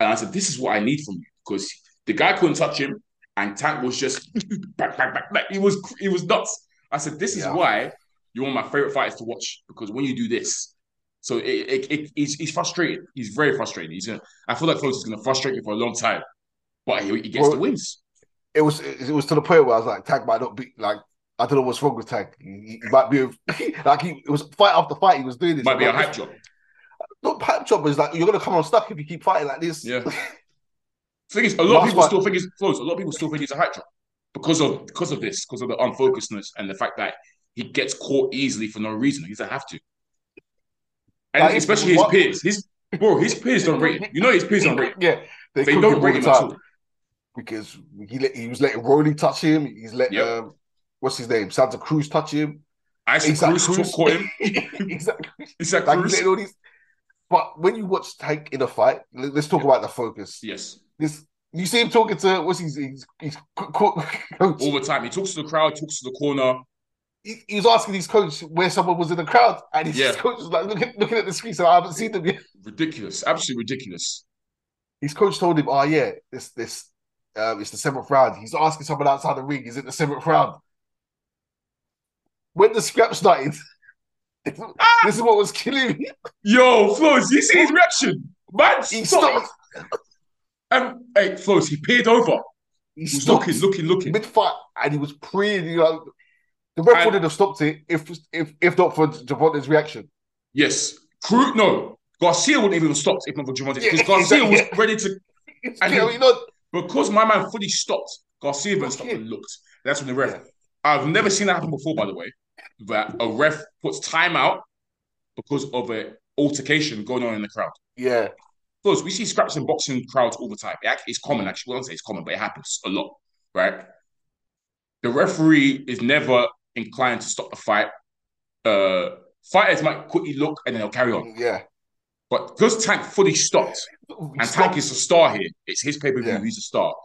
And I said, This is what I need from you. Because the guy couldn't touch him, and Tank was just back, back, back, back. He was he was nuts. I said, This is Yeah. why you're one of my favorite fighters to watch. Because when you do this, so it, it, it, he's, he's frustrated. He's very frustrated. He's gonna, I feel like Close is gonna frustrate you for a long time. But he, he gets Well, the wins. it was it was to the point where I was like, Tag might not be like. I don't know what's wrong with Tag. He, he might be like he it was fight after fight. He was doing this. Might be a like, hype job. Not hype job, but it's like you're gonna come unstuck if you keep fighting like this. Yeah. Thing is, a lot of people fight- still think it's close. A lot of people still think it's a hype job because of because of this, because of the unfocusedness and the fact that he gets caught easily for no reason. He doesn't have to. And Like, especially his what- peers. His bro, his peers don't rate him. You know his peers don't rate him. Yeah, they, they don't rate him at all. because he let, he was letting Rolly touch him. He's let Yep. um, what's his name Santa Cruz touch him. Isaac Isaac Cruz, Cruz. caught him. exactly. Isaac Like Cruz. all these. But when you watch Tank in a fight, let- let's talk about the focus. Yes. This you see him talking to what's his his, his co- co- All the time. He talks to the crowd, talks to the corner. He, he was asking his coach where someone was in the crowd, and his Yeah. coach was like looking, looking at the screen, so I haven't seen them yet. Ridiculous. Absolutely ridiculous. His coach told him, "Oh yeah, this this um, it's the seventh round." He's asking someone outside the ring, "Is it the seventh round?" When the scrap started, this is what was killing me. Yo, Flows, you see his reaction? Man, He stop. stopped. And hey, Flows, he peered over. He He was stopped looking, looking, looking. mid fight, and he was praying. You know, the ref And- wouldn't have stopped it if if if not for Gervonta's reaction. Yes. Crew, no. Garcia wouldn't even have stopped if not for Gervonta. Yeah, Because Garcia exactly. was ready to. And going he- Because my man fully stopped, Garcia even stopped Yeah. and looked. That's when the ref. Yeah. I've never seen that happen before, by the way. That a ref puts time out because of an altercation going on in the crowd. Yeah, Because we see scraps in boxing crowds all the time. It's common, actually. I won't say it's common, but it happens a lot, right? The referee is never inclined to stop the fight. Uh, fighters might quickly look and then they'll carry on. yeah. But because Tank fully stopped, and Tank is a star here, it's his pay per view, Yeah. he's a star.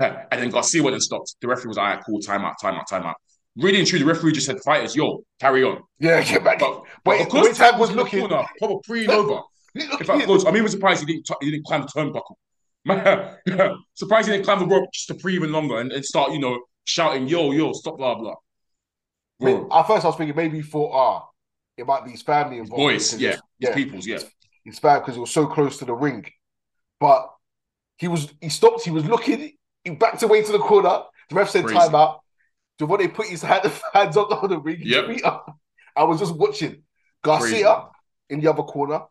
And then Garcia went and stopped. The referee was like, right, cool, time out, time out, time out. Really and truly, the referee just said, fighters, yo, carry on. yeah, get back. But, but because when Tank was looking, corner, proper pre over. In fact, close. I'm even surprised he didn't, t- he didn't climb the turnbuckle. Man, surprised he didn't climb the rope just to pre even longer and, and start, you know, shouting, yo, yo, stop, blah, blah. Bro, At first, I was thinking maybe he thought, ah, it might be his family involved. boys, because yeah, his yeah, peoples, yeah. it's bad because it was so close to the ring. But he was, he stopped. He was looking. He backed away to the corner. The ref said Crazy. timeout. Gervonta put his hand, hands up on the ring. Yep. up. I was just watching Garcia Crazy. in the other corner.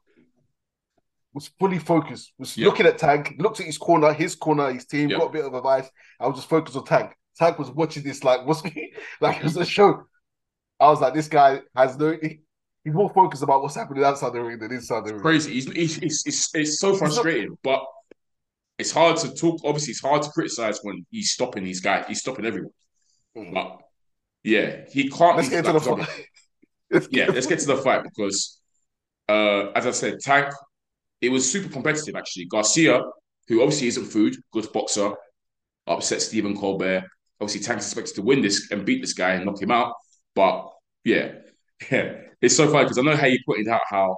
was fully focused, was Yeah. looking at Tank, looked at his corner, his corner, his team, Yeah. got a bit of advice. I was just focused on Tank. Tank was watching this like what's like it was a show. I was like, this guy has no. He, he's more focused about what's happening outside the ring than inside the ring. crazy. He's, he's, he's, it's, it's so frustrating, but it's hard to talk. Obviously, it's hard to criticize when he's stopping these guys. He's stopping everyone. Mhm. But yeah, he can't. Let's get into the fight. Let's yeah, let's get to the fight because, uh, as I said, Tank, it was super competitive actually. Garcia, who obviously isn't food, good boxer, upset Stephen Colbert. Obviously, Tank's expected to win this and beat this guy and knock him out. But yeah, yeah, it's so funny because I know how you pointed out how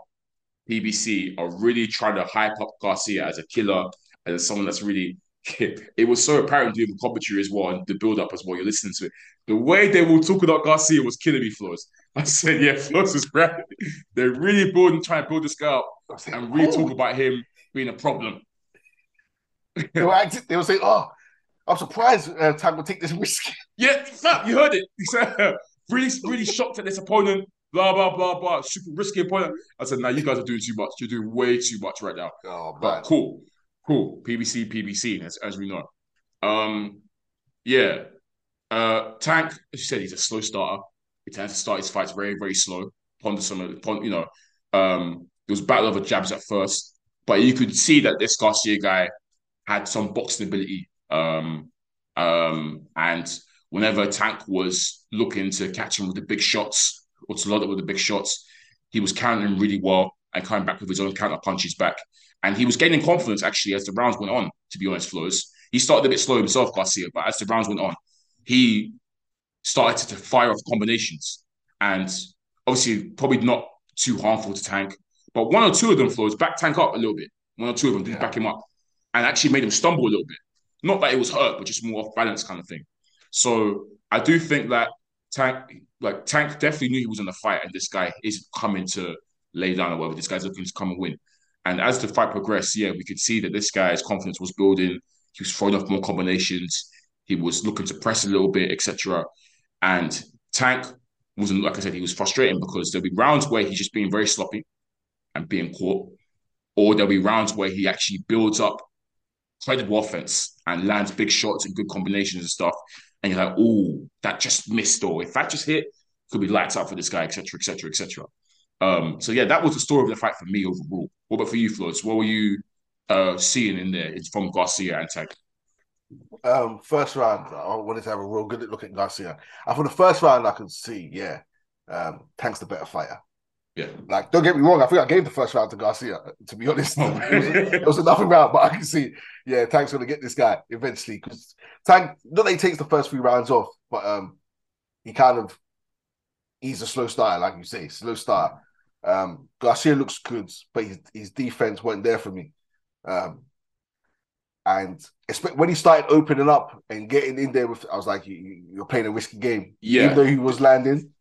PBC are really trying to hype up Garcia as a killer, and as someone that's really. It was so apparent during the commentary as well and the build up as well. You're listening to it. The way they were talking about Garcia was killing me, Flores. I said, yeah, Flores is great. They're really building, trying to build this guy up and really oh. talk about him being a problem. They were acting, they were saying, "Oh, I'm surprised uh, would take this risk." Yeah, you heard it. Really, really shocked at this opponent. Blah blah blah blah. Super risky opponent. I said, "Now you guys are doing too much. You're doing way too much right now." Oh But man, cool, cool. PBC, PBC, as, as we know. Um, yeah. Uh, Tank, as you said, he's a slow starter. He tends to start his fights very, very slow. Ponder some, of the- you know, um, it was battle over jabs at first, but you could see that this Garcia guy had some boxing ability. Um, um, and whenever Tank was looking to catch him with the big shots or to load up with the big shots, he was countering really well and coming back with his own counter punches back. And he was gaining confidence actually as the rounds went on, to be honest, Flores. He started a bit slow himself, Garcia, but as the rounds went on, he started to fire off combinations. And obviously, probably not too harmful to Tank, but one or two of them, Flores, back Tank up a little bit. One or two of them did Yeah. back him up and actually made him stumble a little bit. Not that it was hurt, but just more off balance kind of thing. So I do think that Tank, like Tank, definitely knew he was in the fight, and this guy is coming to lay down or whatever. This guy's looking to come and win. And as the fight progressed, yeah, we could see that this guy's confidence was building. He was throwing off more combinations. He was looking to press a little bit, etc. And Tank wasn't, like I said, he was frustrating because there'll be rounds where he's just being very sloppy and being caught, or there'll be rounds where he actually builds up credible offense and lands big shots and good combinations and stuff. And you're like, oh, that just missed, or if that just hit, could be lights out for this guy, etc., etc., etc. So yeah, that was the story of the fight for me overall. What about for you, Flores? What were you uh, seeing in there It's from Garcia and Tank? um, first round, I wanted to have a real good look at Garcia. And for the first round, I could see, yeah, um, Tank's the better fighter. Yeah. Like, don't get me wrong, I think I gave the first round to Garcia. To be honest, Oh. it, was, it was another round, but I can see, yeah, Tank's gonna get this guy eventually because Tank, not that he takes the first three rounds off, but um, he kind of he's a slow starter, like you say, slow starter. Um, Garcia looks good, but his, his defense weren't there for me. Um, and when he started opening up and getting in there with, I was like, you, you're playing a risky game. Yeah. Even though he was landing,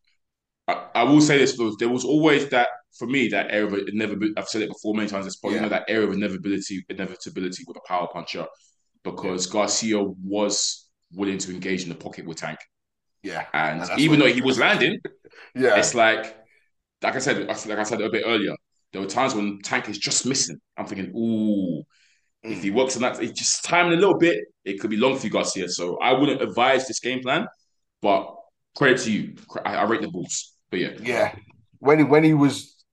I, will say this, there was always that for me that air of inevitability. I've said it before many times. This point, you know that air of inevitability, inevitability with a power puncher, because Garcia was willing to engage in the pocket with Tank, yeah, and And even though he was landing, yeah, it's like, like I said, like I said a bit earlier, there were times when Tank is just missing. I'm thinking, ooh, if he works on that, it's just timing a little bit, it could be long for you, Garcia. So I wouldn't advise this game plan, but credit to you. I, I rate the Bulls. But yeah, yeah. When he when he was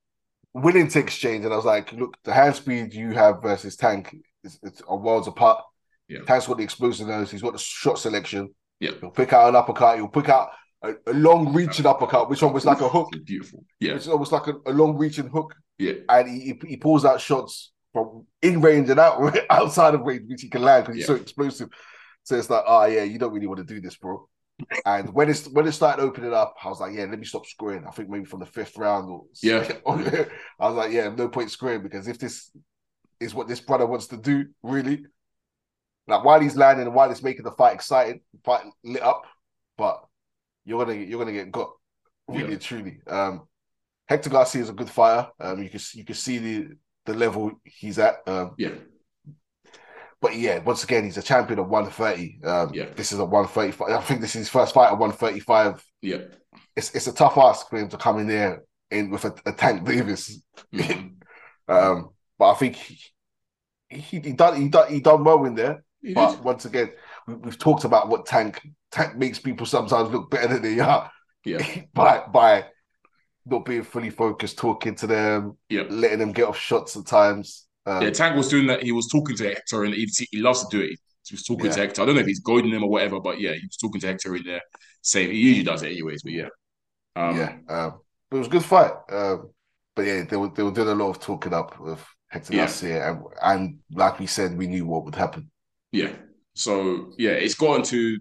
willing to exchange, and I was like, look, the hand speed you have versus Tank is it's a worlds apart. Yeah. Tank's got the explosiveness, he's got the shot selection. Yeah. He'll pick out an uppercut, he'll pick out a, a long reaching uppercut, which one was like a hook. beautiful. Yeah, It's almost like a, a long reaching hook. Yeah. And he, he, he pulls out shots from in range and out outside of range, which he can land because he's Yeah. so explosive. So it's like, oh yeah, you don't really want to do this, bro. And when it's when it started opening up, I was like, yeah, let me stop scoring. I think maybe from the fifth round or Yeah. I was like, yeah, no point scoring because if this is what this brother wants to do, really, like while he's landing and while it's making the fight exciting, fight lit up, but you're gonna you're gonna get got really Yeah. truly. Um, Hector Garcia is a good fighter. Um, you can you can see the the level he's at. Um, yeah, but yeah, once again, he's a champion of 130. Um, Yeah. this is a 135. I think this is his first fight at 135. yeah. It's it's a tough ask for him to come in there in with a, a Tank Davis. Mhm. Um, but I think he he, he done he done he done well in there. He But did. once again, we, we've talked about what Tank Tank makes people sometimes look better than they are Yeah, by by not being fully focused, talking to them, yeah. letting them get off shots at times. Um, Yeah, Tank was doing that. He was talking to Hector, and he, he loves to do it. He was talking to Hector. I don't know if he's goading him or whatever, but yeah, he was talking to Hector in there. Same. He usually does it anyways, but yeah. Um, yeah, um, it was a good fight. Um, but yeah, they were they were doing a lot of talking up with Hector Yeah. year, and and like we said, we knew what would happen. Yeah. So yeah, it's gotten to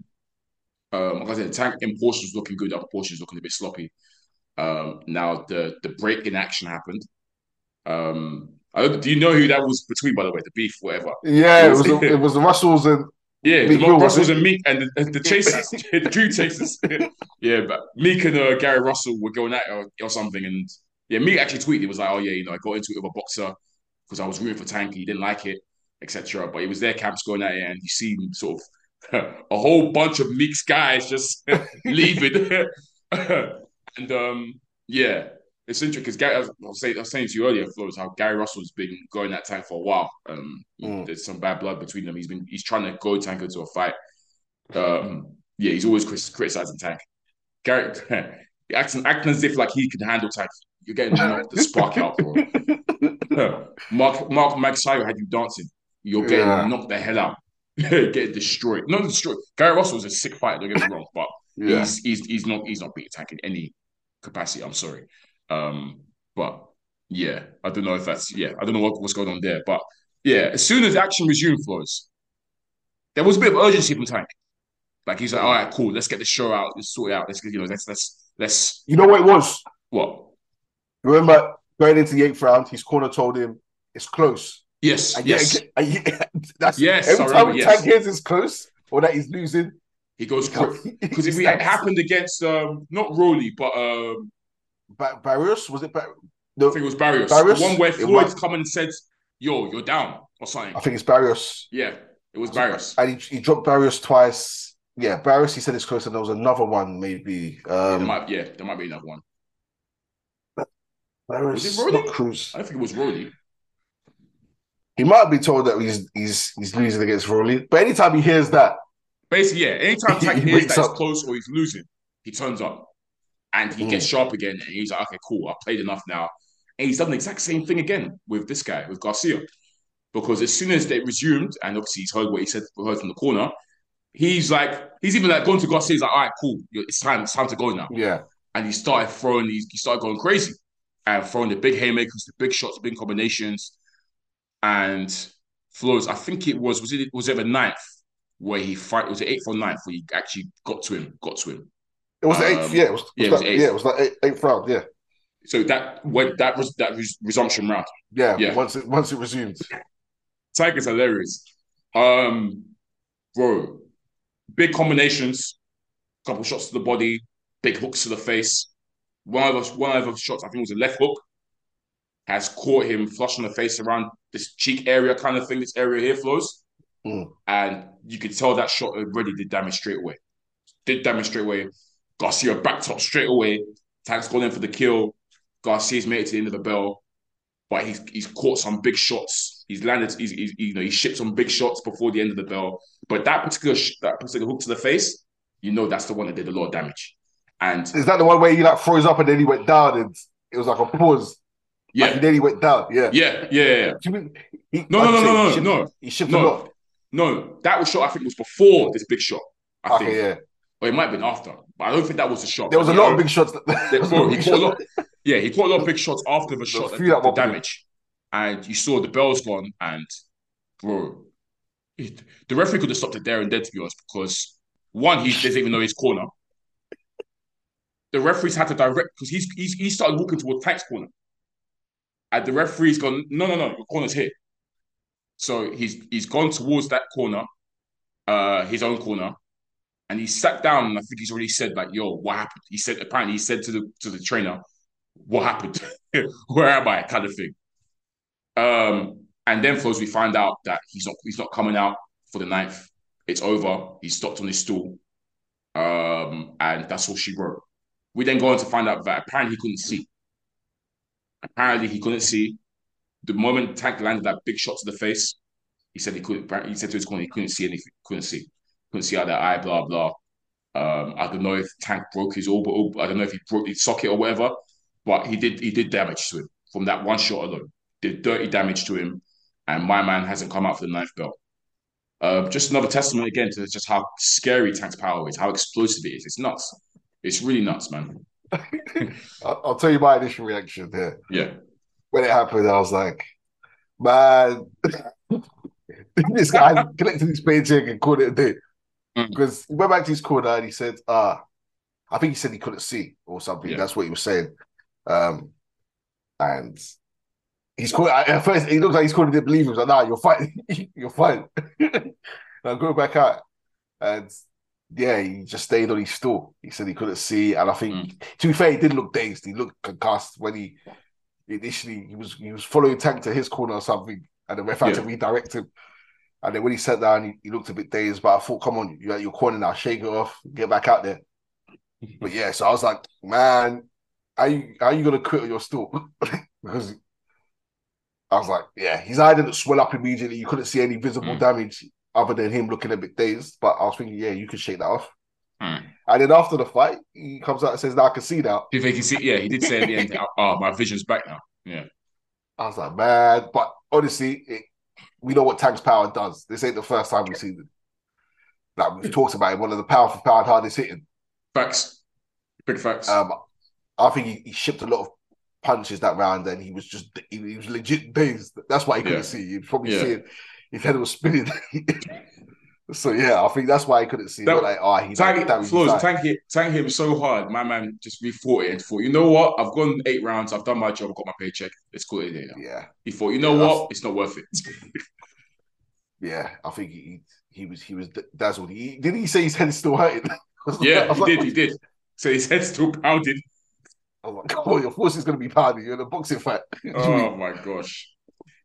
um like I said, tank in was looking good, other was looking a bit sloppy. Um now the the break in action happened. Um I don't, do you know who that was between, by the way, the beef, whatever? Yeah, It it was- it was the Russells and Yeah, Meek the Mill, Russell's and Meek and the, the chasers, the dream chasers. yeah, but Meek and uh, Gary Russell were going at it or, or something, and yeah, Meek actually tweeted, it was like, oh yeah, you know, I got into it with a boxer because I was rooting for Tanky, he didn't like it, etc. But it was their camps going at it, and you see sort of a whole bunch of Meek's guys just leaving, and um, yeah. It's interesting because Gary, I was, saying, I was saying to you earlier, Flores, how Gary Russell's been going at Tank for a while. Um, Mm. There's some bad blood between them. He's been he's trying to go Tank into a fight. Um, yeah, he's always criticizing Tank. Gary acting, acting as if like he can handle Tank. You're getting the spark out, bro. Mark Mark Magsayo had you dancing. You're getting Yeah. knocked the hell out. getting destroyed. Not destroyed. Gary Russell was a sick fighter, don't get me wrong, but yeah, he's he's he's not he's not beating Tank in any capacity. I'm sorry. Um, but yeah, I don't know if that's yeah, I don't know what, what's going on there. But yeah, as soon as action resumed, Flores, there was a bit of urgency from Tank. Like he's like, all right, cool, let's get the show out, let's sort it out, let's get you know, let's let's let's you know what it was. what? Remember going into the eighth round, his corner told him it's close. Yes, And yes. yeah, and yeah, that's Yes, Every I time remember, Tank hears it's close or that he's losing, He goes. Because if he it happened against um not Rolly, but um Ba- Barrios was it? Bar- I think it was Barrios. Barrios? The one where Floyd was- come and said, Yo, you're down or something. I think it's Barrios, Yeah, it was Barrios. and he, he dropped Barrios twice. Yeah, Barrios. He said it's close, and there was another one maybe. Yeah, there Um, might yeah, there might be another one. Barrios, Was it Roddy? not Cruz. I think it was Rolly. He might be told that he's he's he's losing against Rolly, but anytime he hears that, Basically, yeah. Anytime Tank He hears that it's up. close or he's losing, he turns up and he Mm. gets sharp again. And he's like, okay, cool, I've played enough now. And he's done the exact same thing again with this guy, with Garcia. Because as soon as they resumed, and obviously he's heard what he said, heard from the corner, he's like, he's even like going to Garcia. He's like, all right, cool, it's time, it's time to go now. yeah, And he started throwing these, he started going crazy and throwing the big haymakers, the big shots, the big combinations. And Flores, I think it was, was it was it the ninth where he fight was it eighth or ninth where he actually got to him, got to him. It was the eighth. Um, Yeah, it was, yeah, it was was that, eighth. yeah, it was like eighth, eighth round. Yeah, So that went that was that res- resumption round. yeah. Yeah. Once it once it resumed, Tiger's hilarious. Um, bro, big combinations, couple shots to the body, big hooks to the face. One of those, one of those shots, I think, it was a left hook, has caught him flush on the face around this cheek area, kind of thing. This area here flows, Mm. and you could tell that shot already did damage straight away. Did damage straight away. Garcia backed up straight away. Tank's gone in for the kill. Garcia's made it to the end of the bell, but he's he's caught some big shots. He's landed. He's, he's you know he shipped some big shots before the end of the bell. But that particular sh- that particular hook to the face, you know that's the one that did a lot of damage. And is that the one where he like froze up and then he went down and it was like a pause? Like, yeah, and then he went down. Yeah. yeah, yeah, yeah. yeah. Do you mean he, No, like no, no, no, he no, shipped- no. He shipped No. a lot. No, that was shot. I think was before this big shot. I think, yeah. Or it might have been after, but I don't think that was the shot. There was a lot yeah, of big shots. Yeah, bro, he caught a lot. Yeah, he caught a lot of big shots after the shot that did the damage, and you saw the bells gone, and bro, it, the referee could have stopped it there and then, to be honest, because one, he doesn't even know his corner. The referees had to direct because he's, he's he started walking towards Tank's corner, and the referee's gone, no, no, no, your corner's here. So he's he's gone towards that corner, uh, his own corner, and he sat down. And I think he's already said like, "Yo, what happened?" He said apparently he said to the to the trainer, "What happened? Where am I?" kind of thing. Um, and then flows we find out that he's not he's not coming out for the ninth. It's over. He's stopped on his stool, um, and that's all she wrote. We then go on to find out that apparently he couldn't see. Apparently he couldn't see, the moment Tank landed that big shot to the face, he said he couldn't. He said to his corner he couldn't see anything. Couldn't see. Couldn't see out that eye. Blah blah. Um, I don't know if Tank broke his orbital. I don't know if he broke his socket or whatever, but he did. He did damage to him from that one shot alone. Did dirty damage to him, and my man hasn't come out for the ninth belt. Uh, just another testament again to just how scary Tank's power is, how explosive it is. It's nuts. It's really nuts, man. I'll, I'll tell you my initial reaction here. Yeah. When it happened, I was like, man, this guy collected his paycheck and called it a day. Mm. Because he went back to his corner and he said, ah, I think he said he couldn't see or something. Yeah. That's what he was saying. Um, and he's called at first he looks like he's calling didn't believe him. He's like, nah, you're fine. you're fine. now go back out. And yeah, he just stayed on his stool. He said he couldn't see. And I think Mm. to be fair, he did look dazed. He looked concussed when he initially he was he was following Tank to his corner or something, and the ref had to Yeah. redirect him. And then when he sat down, he, he looked a bit dazed. But I thought, come on, you're at your corner now, shake it off, get back out there. But yeah, so I was like, man, are you how you gonna quit on your stool? because I was like, yeah, his eye didn't swell up immediately. You couldn't see any visible Mm. damage other than him looking a bit dazed. But I was thinking, yeah, you can shake that off. Mm. And then after the fight, he comes out and says, "Now I can see now." If they can see, yeah, he did say at the end, "Oh, my vision's back now." Yeah, I was like, man, but honestly, it, we know what Tank's power does. This ain't the first time we've seen it. Like we've talked about it, one of the powerful power hardest hitting. facts, big facts. Um, I think he, he shipped a lot of punches that round, and he was just he, he was legit dazed. That's why he couldn't Yeah. see. He was probably Yeah. seeing his head was spinning. so yeah, I think that's why he couldn't see. That- But like, oh, he Tank, that was Flows, his eye. Tank Tank him so hard. My man just rethought it and thought, you know what? I've gone eight rounds. I've done my job. I've got my paycheck. Let's call it a day now. Yeah, He thought, you know Yeah, what? that's- It's not worth it. yeah. I think he he was he was dazzled. He, did he say his head's still hurting? Yeah, I he like, did. He did. So his head still pounded. I was like, come on, your force is going to be pounding. You're in a boxing fight. Oh my gosh.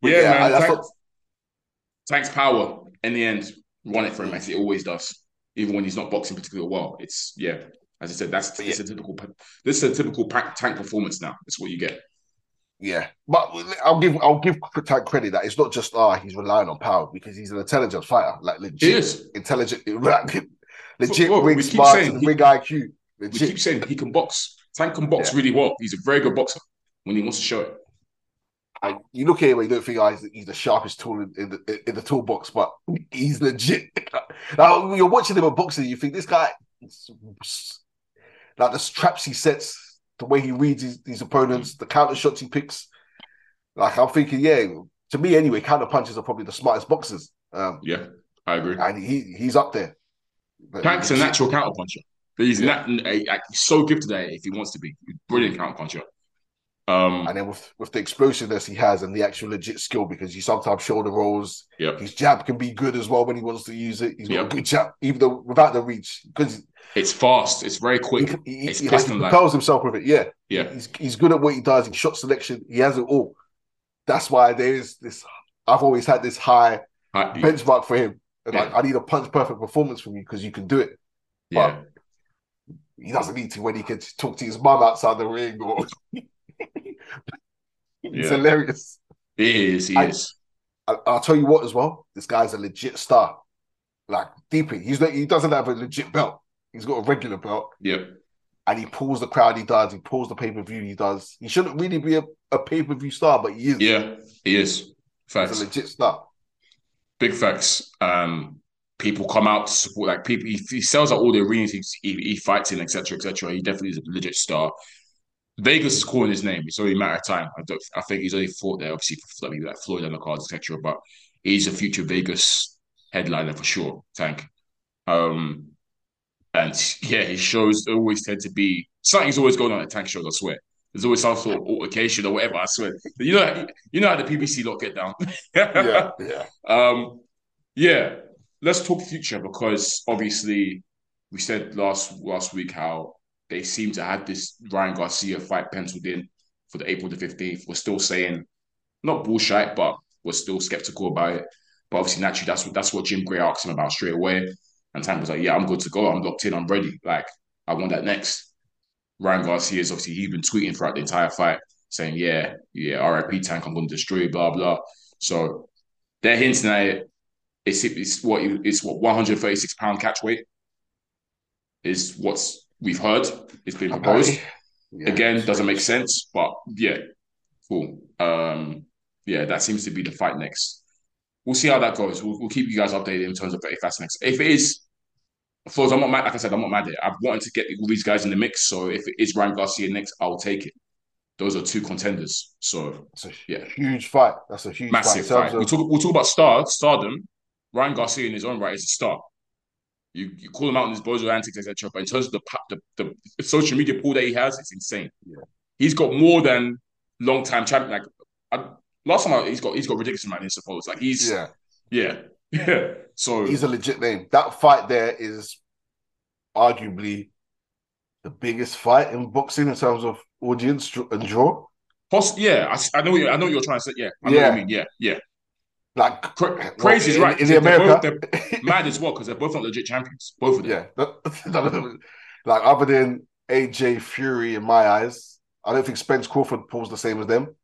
But Yeah, yeah, I- man. that's Tank, what- Tank's power in the end won it for him as it always does. Even when he's not boxing particularly well, it's yeah. As I said, that's But it's a typical. This is a typical pa- tank performance now. That's what you get. Yeah, but I'll give I'll give Tank credit that it's not just ah he's relying on power because he's an intelligent fighter, like He legit is. intelligent, legit Well, ring keep smart, he- ring IQ, We keep saying he can box. Tank can box Yeah. really well. He's a very good boxer when he wants to show it. And you look at him, and you don't think oh, he's, he's the sharpest tool in, in the in the toolbox, but he's legit. now you're watching him at boxing, you think this guy, like the traps he sets, the way he reads his, his opponents, the counter shots he picks. Like I'm thinking, yeah, to me anyway, counter punches are probably the smartest boxers. Um, Yeah, I agree. and he he's up there. But Tank's a natural counter puncher. He's Yeah. nat- a- he's so gifted at it if he wants to be. Brilliant counter puncher. Um, And then with with the explosiveness he has and the actual legit skill, because he sometimes shoulder rolls. yeah, His jab can be good as well when he wants to use it. He's got Yeah. a good jab, even though without the reach, because it's fast. It's very quick. he, he, It's he, like, he piston-like. propels himself with it. Yeah, Yeah, he's he's good at what he does. His shot selection, he has it all. That's why there is this. I've always had this high benchmark for him. And like, I need a punch perfect performance from you because you can do it. yeah. He doesn't need to when he can talk to his mum outside the ring or. It's Yeah. hilarious. He is. He I- is. I, I'll tell you what as well. This guy's a legit star. Like deep in, he's not, he doesn't have a legit belt. He's got a regular belt, Yeah, and he pulls the crowd. He does. He pulls the pay per view. He does. He shouldn't really be a, a pay per view star, but he is. yeah. He is. he's Facts. a legit star. Big facts. Um, people come out to support. Like people, he, he sells out all the arenas he, he, he fights in, etc., etc. He definitely is a legit star. Vegas is calling his name. It's only a matter of time. I don't. I think he's only fought there, obviously, for maybe like Floyd on the cards, etc. But he's a future Vegas headliner for sure. Tank. Um, and yeah, his shows always tend to be something's always going on at Tank shows. I swear. There's always some sort of altercation or whatever. I swear. You know, you know how the PBC lot get down. Yeah, yeah. Um, yeah, let's talk future because obviously we said last last week how they seem to have this Ryan Garcia fight penciled in for the April the fifteenth. We're still saying not bullshit, but we're still skeptical about it. But obviously, naturally, that's what that's what Jim Gray asked him about straight away. And Tank was like, "Yeah, I'm good to go. I'm locked in. I'm ready. Like, I want that next." Ryan Garcia is obviously he's been tweeting throughout the entire fight. saying, "Yeah, yeah, RIP Tank, I'm going to destroy you," blah blah. So they're hinting at it. It's, it's what it's what 136 pound catch weight is what's we've heard. It's been proposed. Yeah. Again, doesn't make sense, but yeah, cool. Um, yeah, that seems to be the fight next. We'll see how that goes. We'll, we'll keep you guys updated in terms of if that's next. If it is, Flows, I'm not mad. Like I said, I'm not mad at it. I've wanted to get all these guys in the mix. So if it is Ryan Garcia next, I'll take it. Those are two contenders. So It's a Yeah. huge fight. That's a huge massive fight. Fight. terms We'll talk. We'll talk about star stardom. Ryan Garcia in his own right is a star. You you call him out in his bozo antics, etc. But in terms of the, the the social media pool that he has, it's insane. Yeah. He's got more than long time champion. Like I, last time I, he's got he's got ridiculous amount of Insta followers. Like he's yeah yeah, yeah. So he's a legit name. That fight there is arguably the biggest fight in boxing in terms of audience and draw. poss- yeah, I, I know what you- I know you're trying to say. Yeah, I know what Yeah. you mean. Yeah, yeah. Like Cra- crazy is right. in, They're America. both- mad as well because they're both not legit champions. Both of them. yeah, none of them- like other than AJ Fury in my eyes, I don't think Spence Crawford pulls the same as them.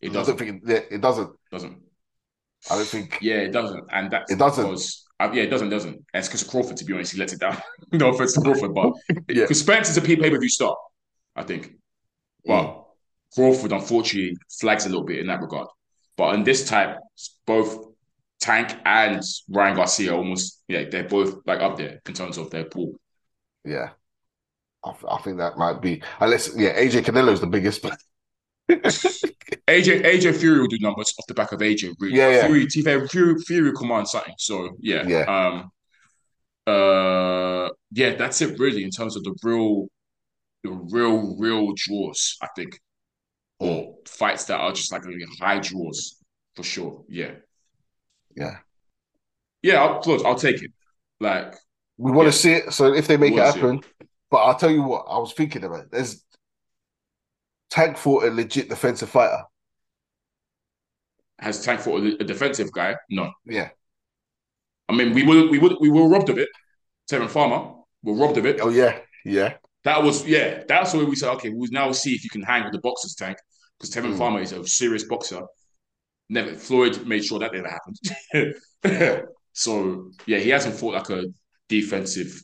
It doesn't. don't think it, yeah, it doesn't. Doesn't. I don't think. Yeah, it doesn't, and that's It doesn't. because uh, yeah, it doesn't, doesn't. And it's because Crawford, to be honest, he lets it down. no offense to Crawford, but Yeah. because Spence is a pay per view star, I think. But Crawford, unfortunately, flags a little bit in that regard. But in this type, both Tank and Ryan Garcia almost yeah, they're both like up there in terms of their pool. Yeah, I, I think that might be unless yeah, AJ Canelo is the biggest, but AJ AJ Fury will do numbers off the back of AJ. Really. Yeah, yeah. Fury, to Fury, Fury something. So yeah, Yeah. Um, uh, yeah, that's it really in terms of the real, the real, real draws. I think, or fights that are just like really high draws for sure. Yeah, yeah, yeah. I'll, look, I'll take it. Like, we want to Yeah. see it. So if they make it happen, but I'll tell you what, I was thinking about it. There's Tank fought a legit defensive fighter. has Tank fought a, a defensive guy? No. Yeah. I mean, we were we were we were robbed of it. Tevin Farmer, we're robbed of it. Oh yeah, yeah, That was yeah. That's where we said, okay, we'll now see if you can hang with the boxers tank because Tevin Mm. Farmer is a serious boxer. Never Floyd made sure that never happened. so yeah, he hasn't fought like a defensive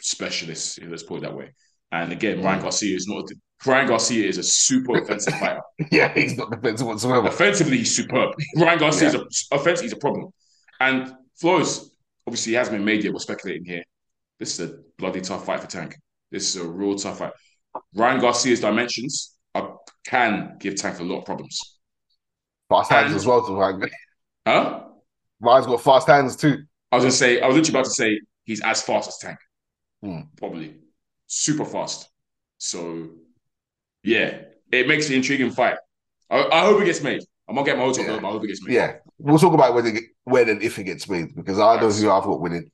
specialist. Let's put it that way. And again, Ryan Mm. Garcia is not. Ryan Garcia is a super offensive fighter. yeah. He's not defensive whatsoever. Offensively, he's superb. Ryan Garcia is a offensively he's a problem. And Flores, obviously, he hasn't been made yet. We're speculating here. This is a bloody tough fight for Tank. This is a real tough fight. Ryan Garcia's dimensions can give Tank a lot of problems. Fast hands And- as well. Ryan. Huh? Ryan's got fast hands too. I was gonna say, I was literally about to say he's as fast as Tank. Hmm. Probably. Super fast. So yeah, it makes an intriguing fight. I, I hope it gets made. I'm gonna get my up, Yeah. but I hope it gets made. Yeah, we'll talk about when it, when and if it gets made because I know Right. who I've got winning.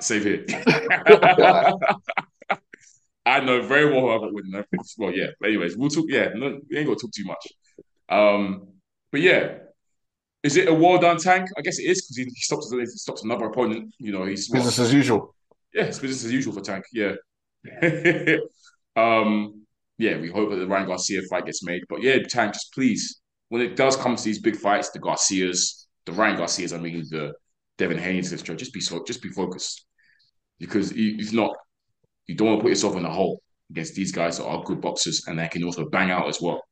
Save it. I know very well who I've got winning. Well, yeah. But anyways, we'll talk. Yeah, no, we ain't gonna talk too much. Um, but yeah, is it a well done tank? I guess it is because he, he stops he stops another opponent. You know, he's what, Business as usual. yeah, it's business as usual for Tank. Yeah. um, yeah, we hope that the Ryan Garcia fight gets made. But yeah, Tank, just please, when it does come to these big fights, the Garcias, the Ryan Garcias, I mean the Devin Haneys, etc., just be so just be focused. Because if not, you don't want to put yourself in a hole against these guys that are good boxers and they can also bang out as well.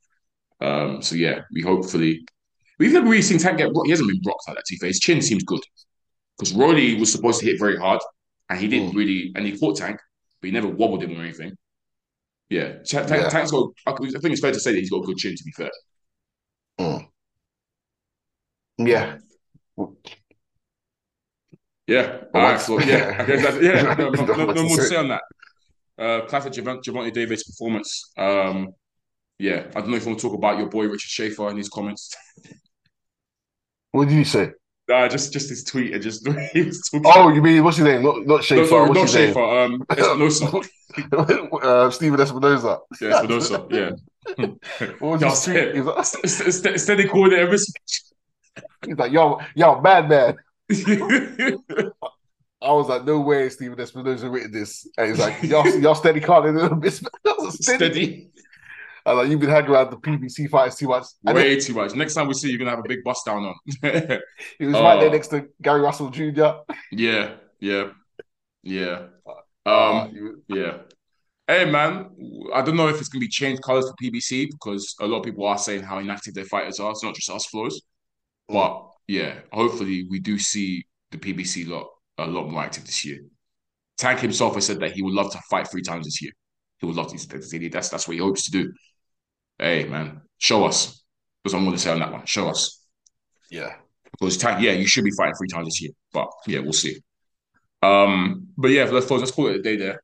Um, so yeah, we hopefully we've never really seen Tank get he hasn't been rocked like that, to be fair. His chin seems good. Because Rolly was supposed to hit very hard and he didn't Mm. really, and he caught Tank, but he never wobbled him or anything. Yeah, Ta- Tank, Yeah. Tank's got. I think it's fair to say that he's got a good chin. To be fair, Yeah, yeah. But All right, so yeah, I guess that's, yeah. No, no, no, no more to say on that. Uh, classic Javon, Gervonta Davis performance. Um, yeah, I don't know if you want to talk about your boy Richard Schaefer and his comments. what did you say? Nah, just just his tweet and just he was talking. Oh, you mean what's his name? Not not no, Schaefer. sorry, not what's his Schaefer. Um, Espinoza. uh, Stephen Espinoza. yeah, Espinoza. Yeah. What was his tweet? said- He's like, St- st- Steady calling it a miss. he's like, yo, yo, mad man. I was like, no way, Stephen Espinoza written this. And he's like, y'all, y'all steady calling it a. That steady. Steady. I was like, you've been hanging around the PBC fighters too much. And then Way too much. Next time we see you, you're gonna have a big bust down on. he was right there Oh. next to Gary Russell Jr. yeah, yeah, yeah. Uh, Um, yeah. Hey man, I don't know if it's gonna be changed colors for PBC because a lot of people are saying how inactive their fighters are. It's not just us flows, but yeah, hopefully we do see the PBC lot a lot more active this year. Tank himself has said that he would love to fight three times this year. He would love to. That's that's what he hopes to do. Hey man, show us. What I'm going to say on that one. Show us. yeah. Because Tank, yeah, you should be fighting three times this year, but yeah, we'll see. Um, but yeah, let's let's call it a day there.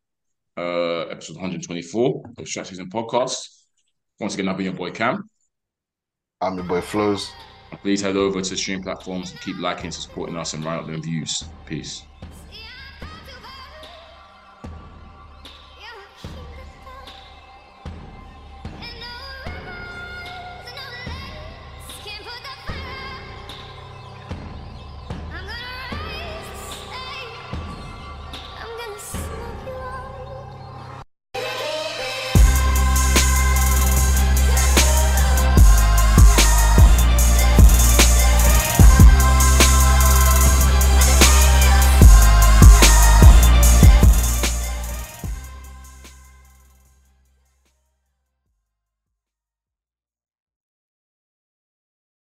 Uh, episode 124 of Strat and Podcast. Once again, I've been your boy Cam. I'm your boy Flows. Please head over to stream platforms and keep liking, supporting us, and write up them views. Peace.